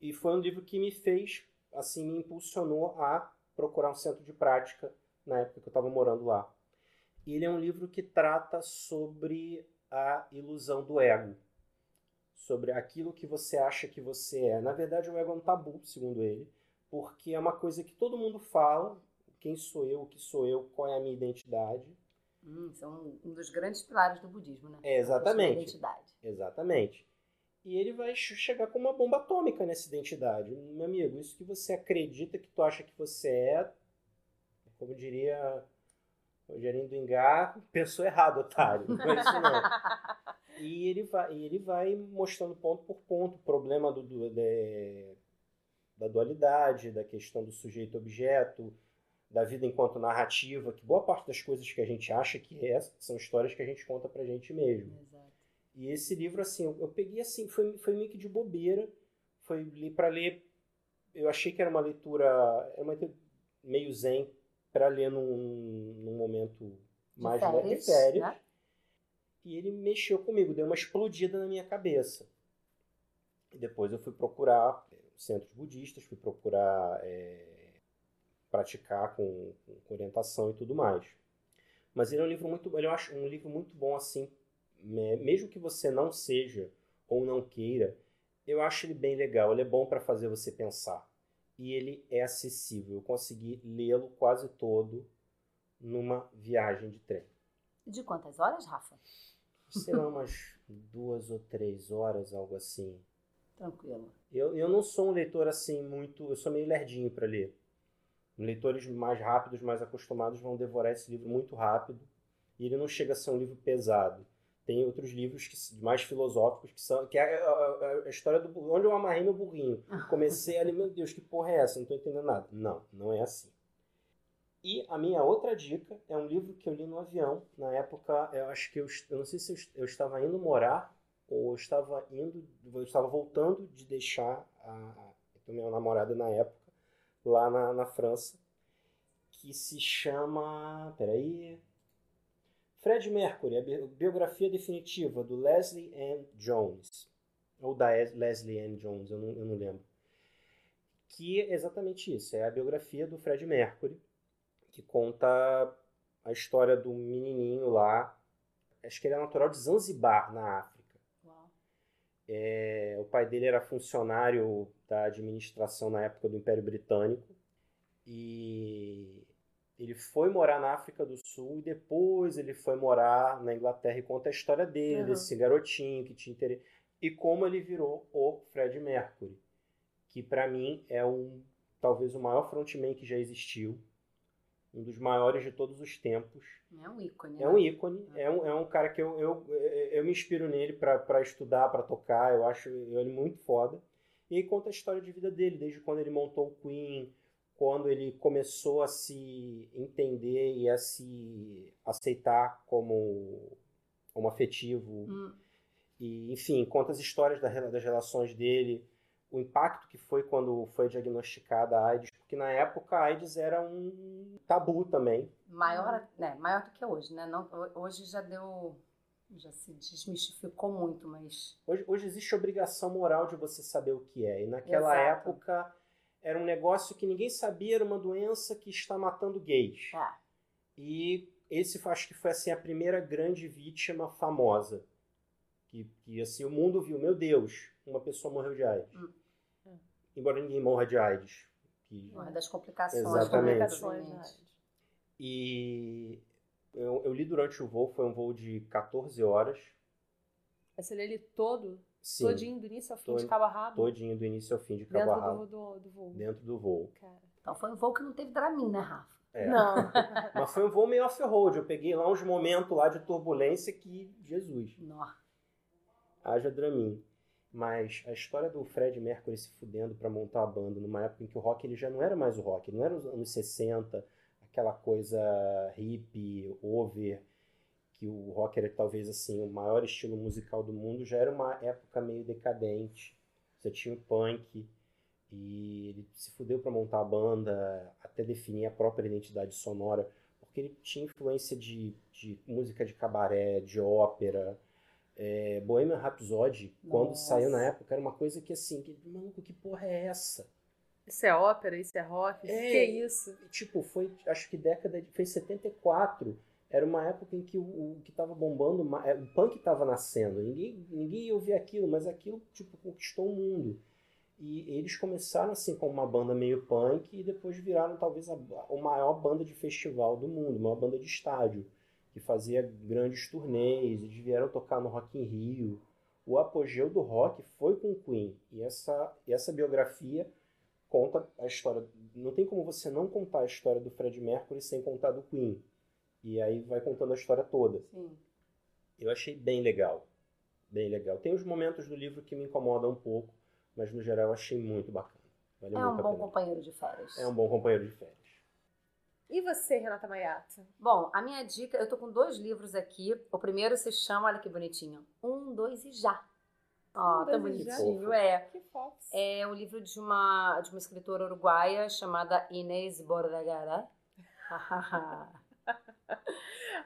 C: e foi um livro que me fez assim me impulsionou a procurar um centro de prática na época que eu estava morando lá. E ele é um livro que trata sobre a ilusão do ego, sobre aquilo que você acha que você é. Na verdade, o ego é um tabu, segundo ele, porque é uma coisa que todo mundo fala, quem sou eu, o que sou eu, qual é a minha identidade.
A: Hum, são um dos grandes pilares do budismo, né?
C: É, exatamente.
A: A identidade.
C: Exatamente. E ele vai chegar com uma bomba atômica nessa identidade. Meu amigo, isso que você acredita que tu acha que você é, como diria o Rogerinho do Engar, pensou errado, otário. Não é isso não. [LAUGHS] e ele vai, ele vai mostrando ponto por ponto o problema do, do de, da dualidade, da questão do sujeito-objeto, da vida enquanto narrativa, que boa parte das coisas que a gente acha que é, são histórias que a gente conta pra gente mesmo.
A: Exato.
C: E esse livro, assim, eu, eu peguei assim, foi, foi meio que de bobeira, foi para ler, eu achei que era uma leitura, era uma meio zen, para ler num, num momento mais
A: de férias,
C: de férias.
A: Né?
C: E ele mexeu comigo, deu uma explodida na minha cabeça. E depois eu fui procurar centros budistas, fui procurar é, praticar com, com, orientação e tudo mais. Mas ele é um livro muito, eu acho um livro muito bom assim, mesmo que você não seja ou não queira, eu acho ele bem legal. Ele é bom para fazer você pensar e ele é acessível. Eu consegui lê-lo quase todo numa viagem de trem.
A: De quantas horas, Rafa?
C: Sei lá, umas [LAUGHS] duas ou três horas, algo assim.
A: Tranquilo.
C: Eu, eu não sou um leitor assim muito. Eu sou meio lerdinho para ler. Leitores mais rápidos, mais acostumados, vão devorar esse livro muito rápido. E ele não chega a ser um livro pesado. Tem outros livros que, mais filosóficos que são. que é a, a, a história do. onde eu amarrei meu burrinho. [LAUGHS] Comecei ali, meu Deus, que porra é essa? Não estou entendendo nada. Não, não é assim. E a minha outra dica é um livro que eu li no avião. Na época, eu acho que eu, eu não sei se eu, eu estava indo morar ou eu estava indo, eu estava voltando de deixar a, a minha namorada na época lá na, na França, que se chama, peraí, Fred Mercury, a biografia definitiva do Leslie Ann Jones. Ou da Leslie Ann Jones, eu não, eu não lembro. Que é exatamente isso. É a biografia do Fred Mercury, que conta a história do menininho lá. Acho que ele é natural de Zanzibar, na África. É, o pai dele era funcionário da administração na época do Império Britânico. E ele foi morar na África do Sul e depois ele foi morar na Inglaterra e conta a história dele, uhum. desse garotinho que tinha interesse. E como ele virou o Fred Mercury, que para mim é um talvez o maior frontman que já existiu, um dos maiores de todos os tempos.
A: É um ícone.
C: É um né? ícone, é, é um, é um cara que eu, eu, eu me inspiro nele para estudar, para tocar, eu acho ele muito foda. E conta a história de vida dele, desde quando ele montou o Queen, quando ele começou a se entender e a se aceitar como um afetivo. Hum. E, enfim, conta as histórias das relações dele, o impacto que foi quando foi diagnosticada a AIDS, porque na época a AIDS era um tabu também.
A: Maior, né, maior do que hoje, né? Não, hoje já deu já se desmistificou muito, mas
C: hoje, hoje existe obrigação moral de você saber o que é. E naquela Exato. época era um negócio que ninguém sabia, era uma doença que está matando gays.
A: É.
C: E esse acho que foi assim a primeira grande vítima famosa. Que, que assim o mundo viu, meu Deus, uma pessoa morreu de AIDS. Hum. Embora ninguém morra de AIDS.
A: Que... Morre das complicações.
C: Exatamente. Complicações e eu, eu, li durante o voo, foi um voo de 14 horas.
B: Você lê ele todo?
C: Sim.
B: Todinho do início ao fim, de cabo a rabo?
C: Todinho do início ao fim, de cabo
B: Dentro
C: a rabo.
B: Do, do, do voo.
C: Dentro do voo.
B: Cara.
A: Então foi um voo que não teve Dramin, né, Rafa?
C: É.
B: Não. [LAUGHS]
C: Mas foi um voo meio off-road. Eu peguei lá uns momentos lá de turbulência que, Jesus.
A: Nossa.
C: Haja Dramin. Mas a história do Fred Mercury se fudendo para montar a banda numa época em que o rock ele já não era mais o rock, não era os anos 60, aquela coisa hippie, over, que o rock era talvez assim o maior estilo musical do mundo, já era uma época meio decadente. Você tinha o punk e ele se fudeu para montar a banda, até definir a própria identidade sonora, porque ele tinha influência de, de música de cabaré, de ópera. É, Bohemian Rhapsody, Nossa. quando saiu na época, era uma coisa que assim, que, maluco, que porra é essa?
B: Isso é ópera, isso é rock, é, que é isso?
C: Tipo, foi, acho que década de. Foi 74. Era uma época em que o, o que tava bombando, é, o punk tava nascendo. Ninguém, ninguém ia ouvir aquilo, mas aquilo, tipo, conquistou o mundo. E eles começaram assim como uma banda meio punk e depois viraram talvez a, a maior banda de festival do mundo, uma banda de estádio, que fazia grandes turnês, eles vieram tocar no Rock in Rio. O apogeu do rock foi com o Queen. E essa, essa biografia conta a história. Não tem como você não contar a história do Fred Mercury sem contar do Queen. E aí vai contando a história toda.
A: Sim.
C: Eu achei bem legal. Bem legal. Tem os momentos do livro que me incomodam um pouco, mas no geral eu achei muito bacana.
A: Vale é um bom companheiro de férias.
C: É um bom companheiro de férias.
B: E você, Renata Maiato?
A: Bom, a minha dica, eu tô com dois livros aqui. O primeiro se chama, olha que bonitinho, Um, Dois e Já. Ó, oh, tão bonitinho, é.
B: Que fofo.
A: É um livro de uma, de uma escritora uruguaia chamada Inês Bordagara. [LAUGHS]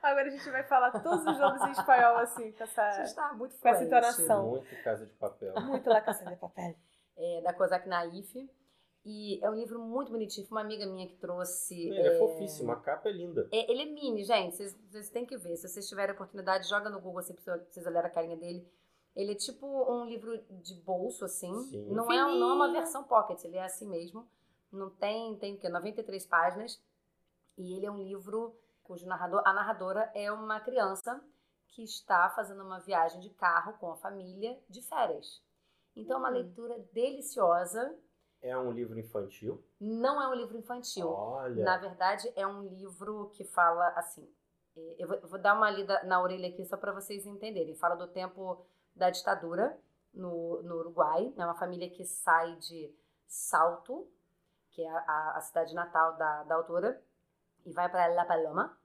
B: Agora a gente vai falar todos os nomes em espanhol, assim, com essa,
A: está muito
B: com essa entonação.
C: Muito Casa de Papel.
B: Muito La Casa de Papel.
A: É, da Kozak Naif. E é um livro muito bonitinho. Foi uma amiga minha que trouxe.
C: Ele é, é fofíssimo, a capa é linda.
A: É, ele é mini, gente. Vocês, vocês têm que ver. Se vocês tiverem oportunidade, joga no Google assim, pra vocês olharem a carinha dele. Ele é tipo um livro de bolso, assim.
C: Sim.
A: Não, é, não é uma versão pocket, ele é assim mesmo. Não tem, tem o quê? 93 páginas. E ele é um livro cujo narrador, a narradora é uma criança que está fazendo uma viagem de carro com a família de férias. Então, é uma hum. leitura deliciosa
C: é um livro infantil?
A: Não é um livro infantil.
C: Olha.
A: Na verdade, é um livro que fala assim. É, eu vou, eu vou dar uma lida na orelha aqui só para vocês entenderem. Fala do tempo da ditadura no, no Uruguai. É uma família que sai de Salto, que é a, a cidade natal da, da autora, e vai para La Paloma.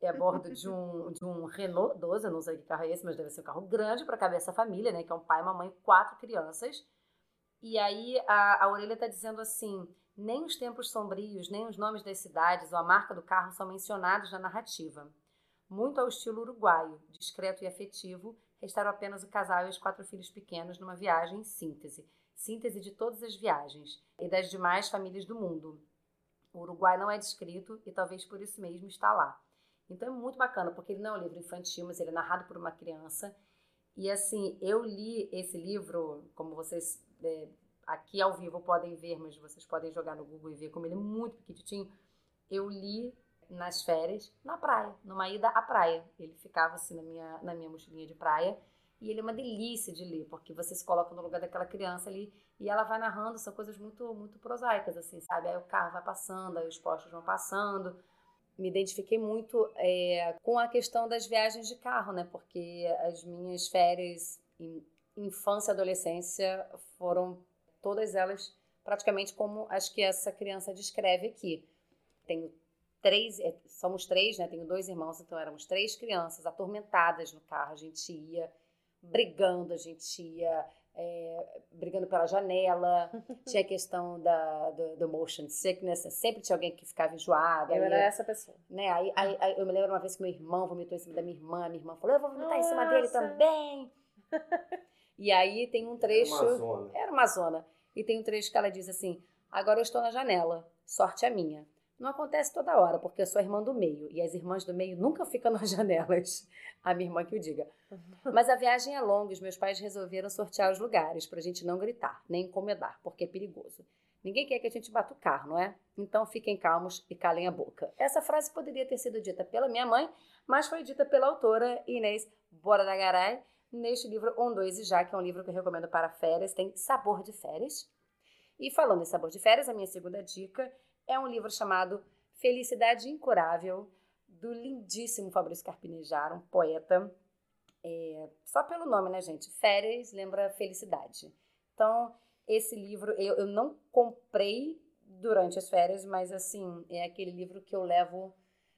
A: É a bordo de um, [LAUGHS] de um Renault 12, eu não sei que carro é esse, mas deve ser um carro grande para caber essa família, né? Que é um pai, uma mãe, quatro crianças. E aí a, a orelha está dizendo assim: nem os tempos sombrios, nem os nomes das cidades ou a marca do carro são mencionados na narrativa. Muito ao estilo uruguaio, discreto e afetivo, restaram apenas o casal e os quatro filhos pequenos numa viagem em síntese. Síntese de todas as viagens e das demais famílias do mundo. O Uruguai não é descrito e talvez por isso mesmo está lá. Então é muito bacana, porque ele não é um livro infantil, mas ele é narrado por uma criança. E assim, eu li esse livro, como vocês é, aqui ao vivo podem ver, mas vocês podem jogar no Google e ver como ele é muito pequenininho. Eu li nas férias na praia, numa ida à praia. Ele ficava assim na minha, na minha mochilinha de praia. E ele é uma delícia de ler, porque você se coloca no lugar daquela criança ali e ela vai narrando, são coisas muito, muito prosaicas, assim, sabe? Aí o carro vai passando, aí os postos vão passando. Me identifiquei muito é, com a questão das viagens de carro, né? Porque as minhas férias em infância e adolescência foram todas elas praticamente como as que essa criança descreve aqui. Tenho três, é, somos três, né? Tenho dois irmãos, então éramos três crianças atormentadas no carro. A gente ia brigando, a gente ia é, brigando pela janela. [LAUGHS] tinha a questão da, do, do, motion sickness, né? sempre tinha alguém que ficava enjoado.
B: Eu aí, era essa pessoa.
A: Né? Aí, aí, aí, eu me lembro uma vez que meu irmão vomitou em cima da minha irmã, minha irmã falou: Eu vou vomitar Nossa. em cima dele também. [LAUGHS] E aí tem um trecho. Era uma
C: zona.
A: Era uma zona. E tem um trecho que ela diz assim: Agora eu estou na janela, sorte a minha. Não acontece toda hora, porque eu sou irmã do meio. E as irmãs do meio nunca ficam nas [LAUGHS] janelas. A minha irmã que o diga. Mas a viagem é longa e os meus pais resolveram sortear os lugares para a gente não gritar, nem incomodar, porque é perigoso. Ninguém quer que a gente bata o carro, não é? Então fiquem calmos e calem a boca. Essa frase poderia ter sido dita pela minha mãe, mas foi dita pela autora Inês Bora da Garay neste livro Um, Dois e Já, que é um livro que eu recomendo para férias, tem sabor de férias. E falando em sabor de férias, a minha segunda dica é um livro chamado Felicidade Incurável, do lindíssimo Fabrício Carpinejar, um poeta. É, só pelo nome, né, gente? Férias lembra felicidade. Então, esse livro eu, eu não comprei durante as férias, mas assim, é aquele livro que eu levo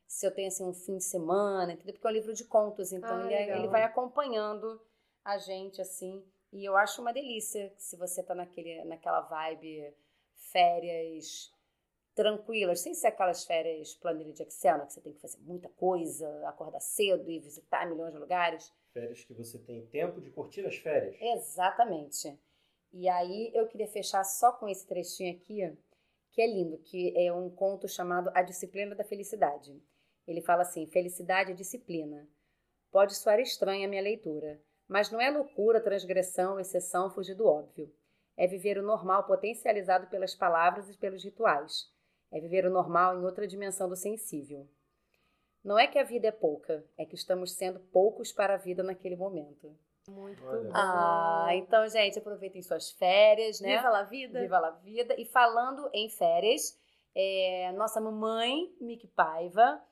A: se eu tenho assim um fim de semana, entendeu? Porque é um livro de contos, então ah, ele, é, ele vai acompanhando a gente assim. E eu acho uma delícia se você tá naquele, naquela vibe férias tranquilas, sem ser aquelas férias planilha de Excel, né, que você tem que fazer muita coisa, acordar cedo e visitar milhões de lugares.
C: Férias que você tem tempo de curtir as férias.
A: Exatamente. E aí eu queria fechar só com esse trechinho aqui, que é lindo, que é um conto chamado A Disciplina da Felicidade. Ele fala assim: felicidade é disciplina. Pode soar estranha a minha leitura, mas não é loucura, transgressão, exceção, fugir do óbvio. É viver o normal potencializado pelas palavras e pelos rituais. É viver o normal em outra dimensão do sensível. Não é que a vida é pouca, é que estamos sendo poucos para a vida naquele momento.
B: Muito
C: Olha.
B: bom.
A: Ah, então, gente, aproveitem suas férias, né?
B: Viva la vida.
A: Viva la vida. E falando em férias, é, nossa mamãe, Mick Paiva,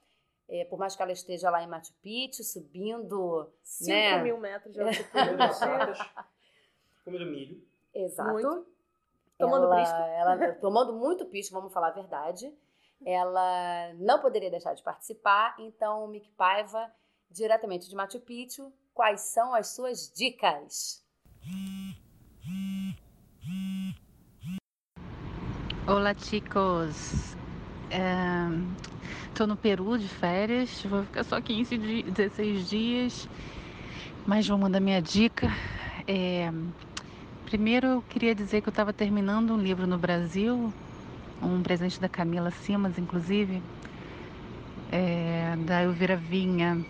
A: é, por mais que ela esteja lá em Machu Picchu, subindo.
B: 5
A: né?
B: mil metros de altitude.
C: Comendo milho.
A: Exato.
B: Muito. Tomando
A: ela,
B: prisco.
A: ela tomando muito pisco, vamos falar a verdade. Ela não poderia deixar de participar, então, Mick Paiva, diretamente de Machu Picchu, quais são as suas dicas?
D: Olá, chicos. Estou no Peru de férias, vou ficar só 15, di 16 dias, mas vou mandar minha dica. É, primeiro, eu queria dizer que eu estava terminando um livro no Brasil, um presente da Camila Simas, inclusive, é, da Elvira Vinha,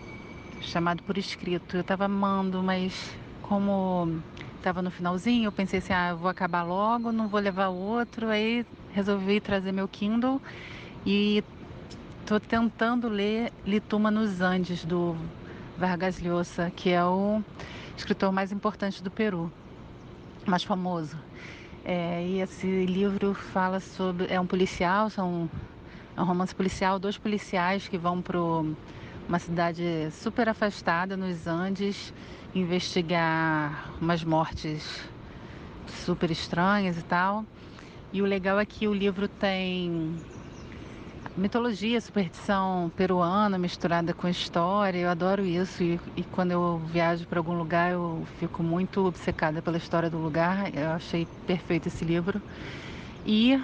D: chamado Por Escrito. Eu estava amando, mas como estava no finalzinho, eu pensei assim, ah, vou acabar logo, não vou levar outro, aí resolvi trazer meu Kindle e estou tentando ler Lituma nos Andes, do Vargas Llosa, que é o escritor mais importante do Peru, mais famoso. É, e esse livro fala sobre. É um policial, são, é um romance policial, dois policiais que vão para uma cidade super afastada nos Andes investigar umas mortes super estranhas e tal. E o legal é que o livro tem mitologia, superstição peruana misturada com história. Eu adoro isso e, e quando eu viajo para algum lugar eu fico muito obcecada pela história do lugar. Eu achei perfeito esse livro. E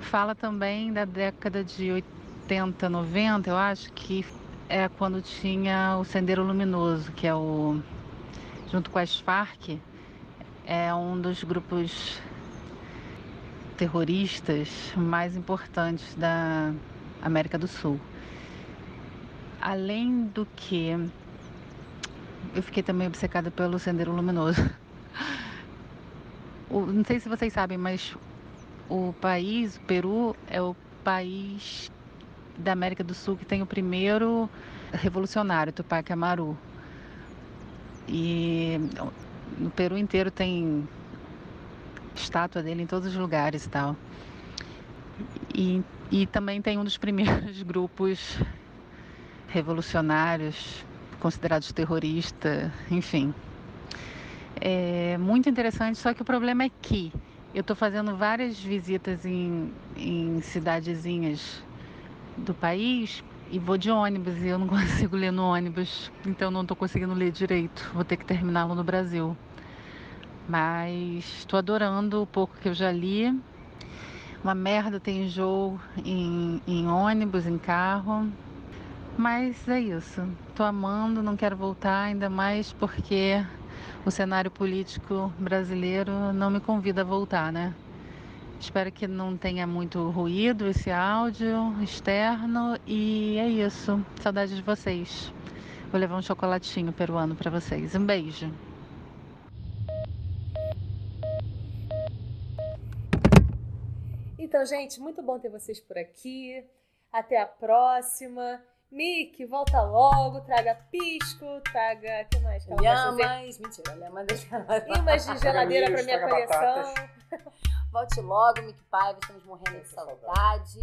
D: fala também da década de 80, 90, eu acho que é quando tinha o Sendeiro Luminoso, que é o junto com as Farc, é um dos grupos terroristas mais importantes da América do Sul. Além do que, eu fiquei também obcecada pelo Sendeiro Luminoso. [LAUGHS] O, não sei se vocês sabem, mas o país, o Peru, é o país da América do Sul que tem o primeiro revolucionário, Tupac Amaru. E no Peru inteiro tem estátua dele em todos os lugares e tal. E, e também tem um dos primeiros [LAUGHS] grupos revolucionários considerados terroristas, enfim. É muito interessante, só que o problema é que eu estou fazendo várias visitas em, em cidadezinhas do país e vou de ônibus e eu não [LAUGHS] consigo ler no ônibus, então não estou conseguindo ler direito. Vou ter que terminá-lo no Brasil. Mas estou adorando o pouco que eu já li. Uma merda tem enjoo em, em ônibus, em carro. Mas é isso. Estou amando, não quero voltar, ainda mais porque o cenário político brasileiro não me convida a voltar, né? Espero que não tenha muito ruído esse áudio externo e é isso. Saudade de vocês. Vou levar um chocolatinho peruano para vocês. Um beijo.
B: Então, gente, muito bom ter vocês por aqui. Até a próxima. Mick, volta logo, traga pisco, traga. O que mais? que ela?
A: Lhamas, mentira, lhamas
B: Imãs de geladeira [LAUGHS] para minha coleção. [LAUGHS]
A: Volte logo, Mick Paiva, estamos morrendo de
C: Muita
A: saudade.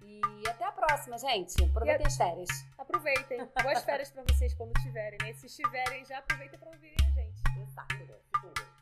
A: E até a próxima, gente. Aproveitem as férias.
B: Aproveitem. Boas férias para vocês quando tiverem, né? Se estiverem, já aproveitem para ouvirem a gente.
A: Exato.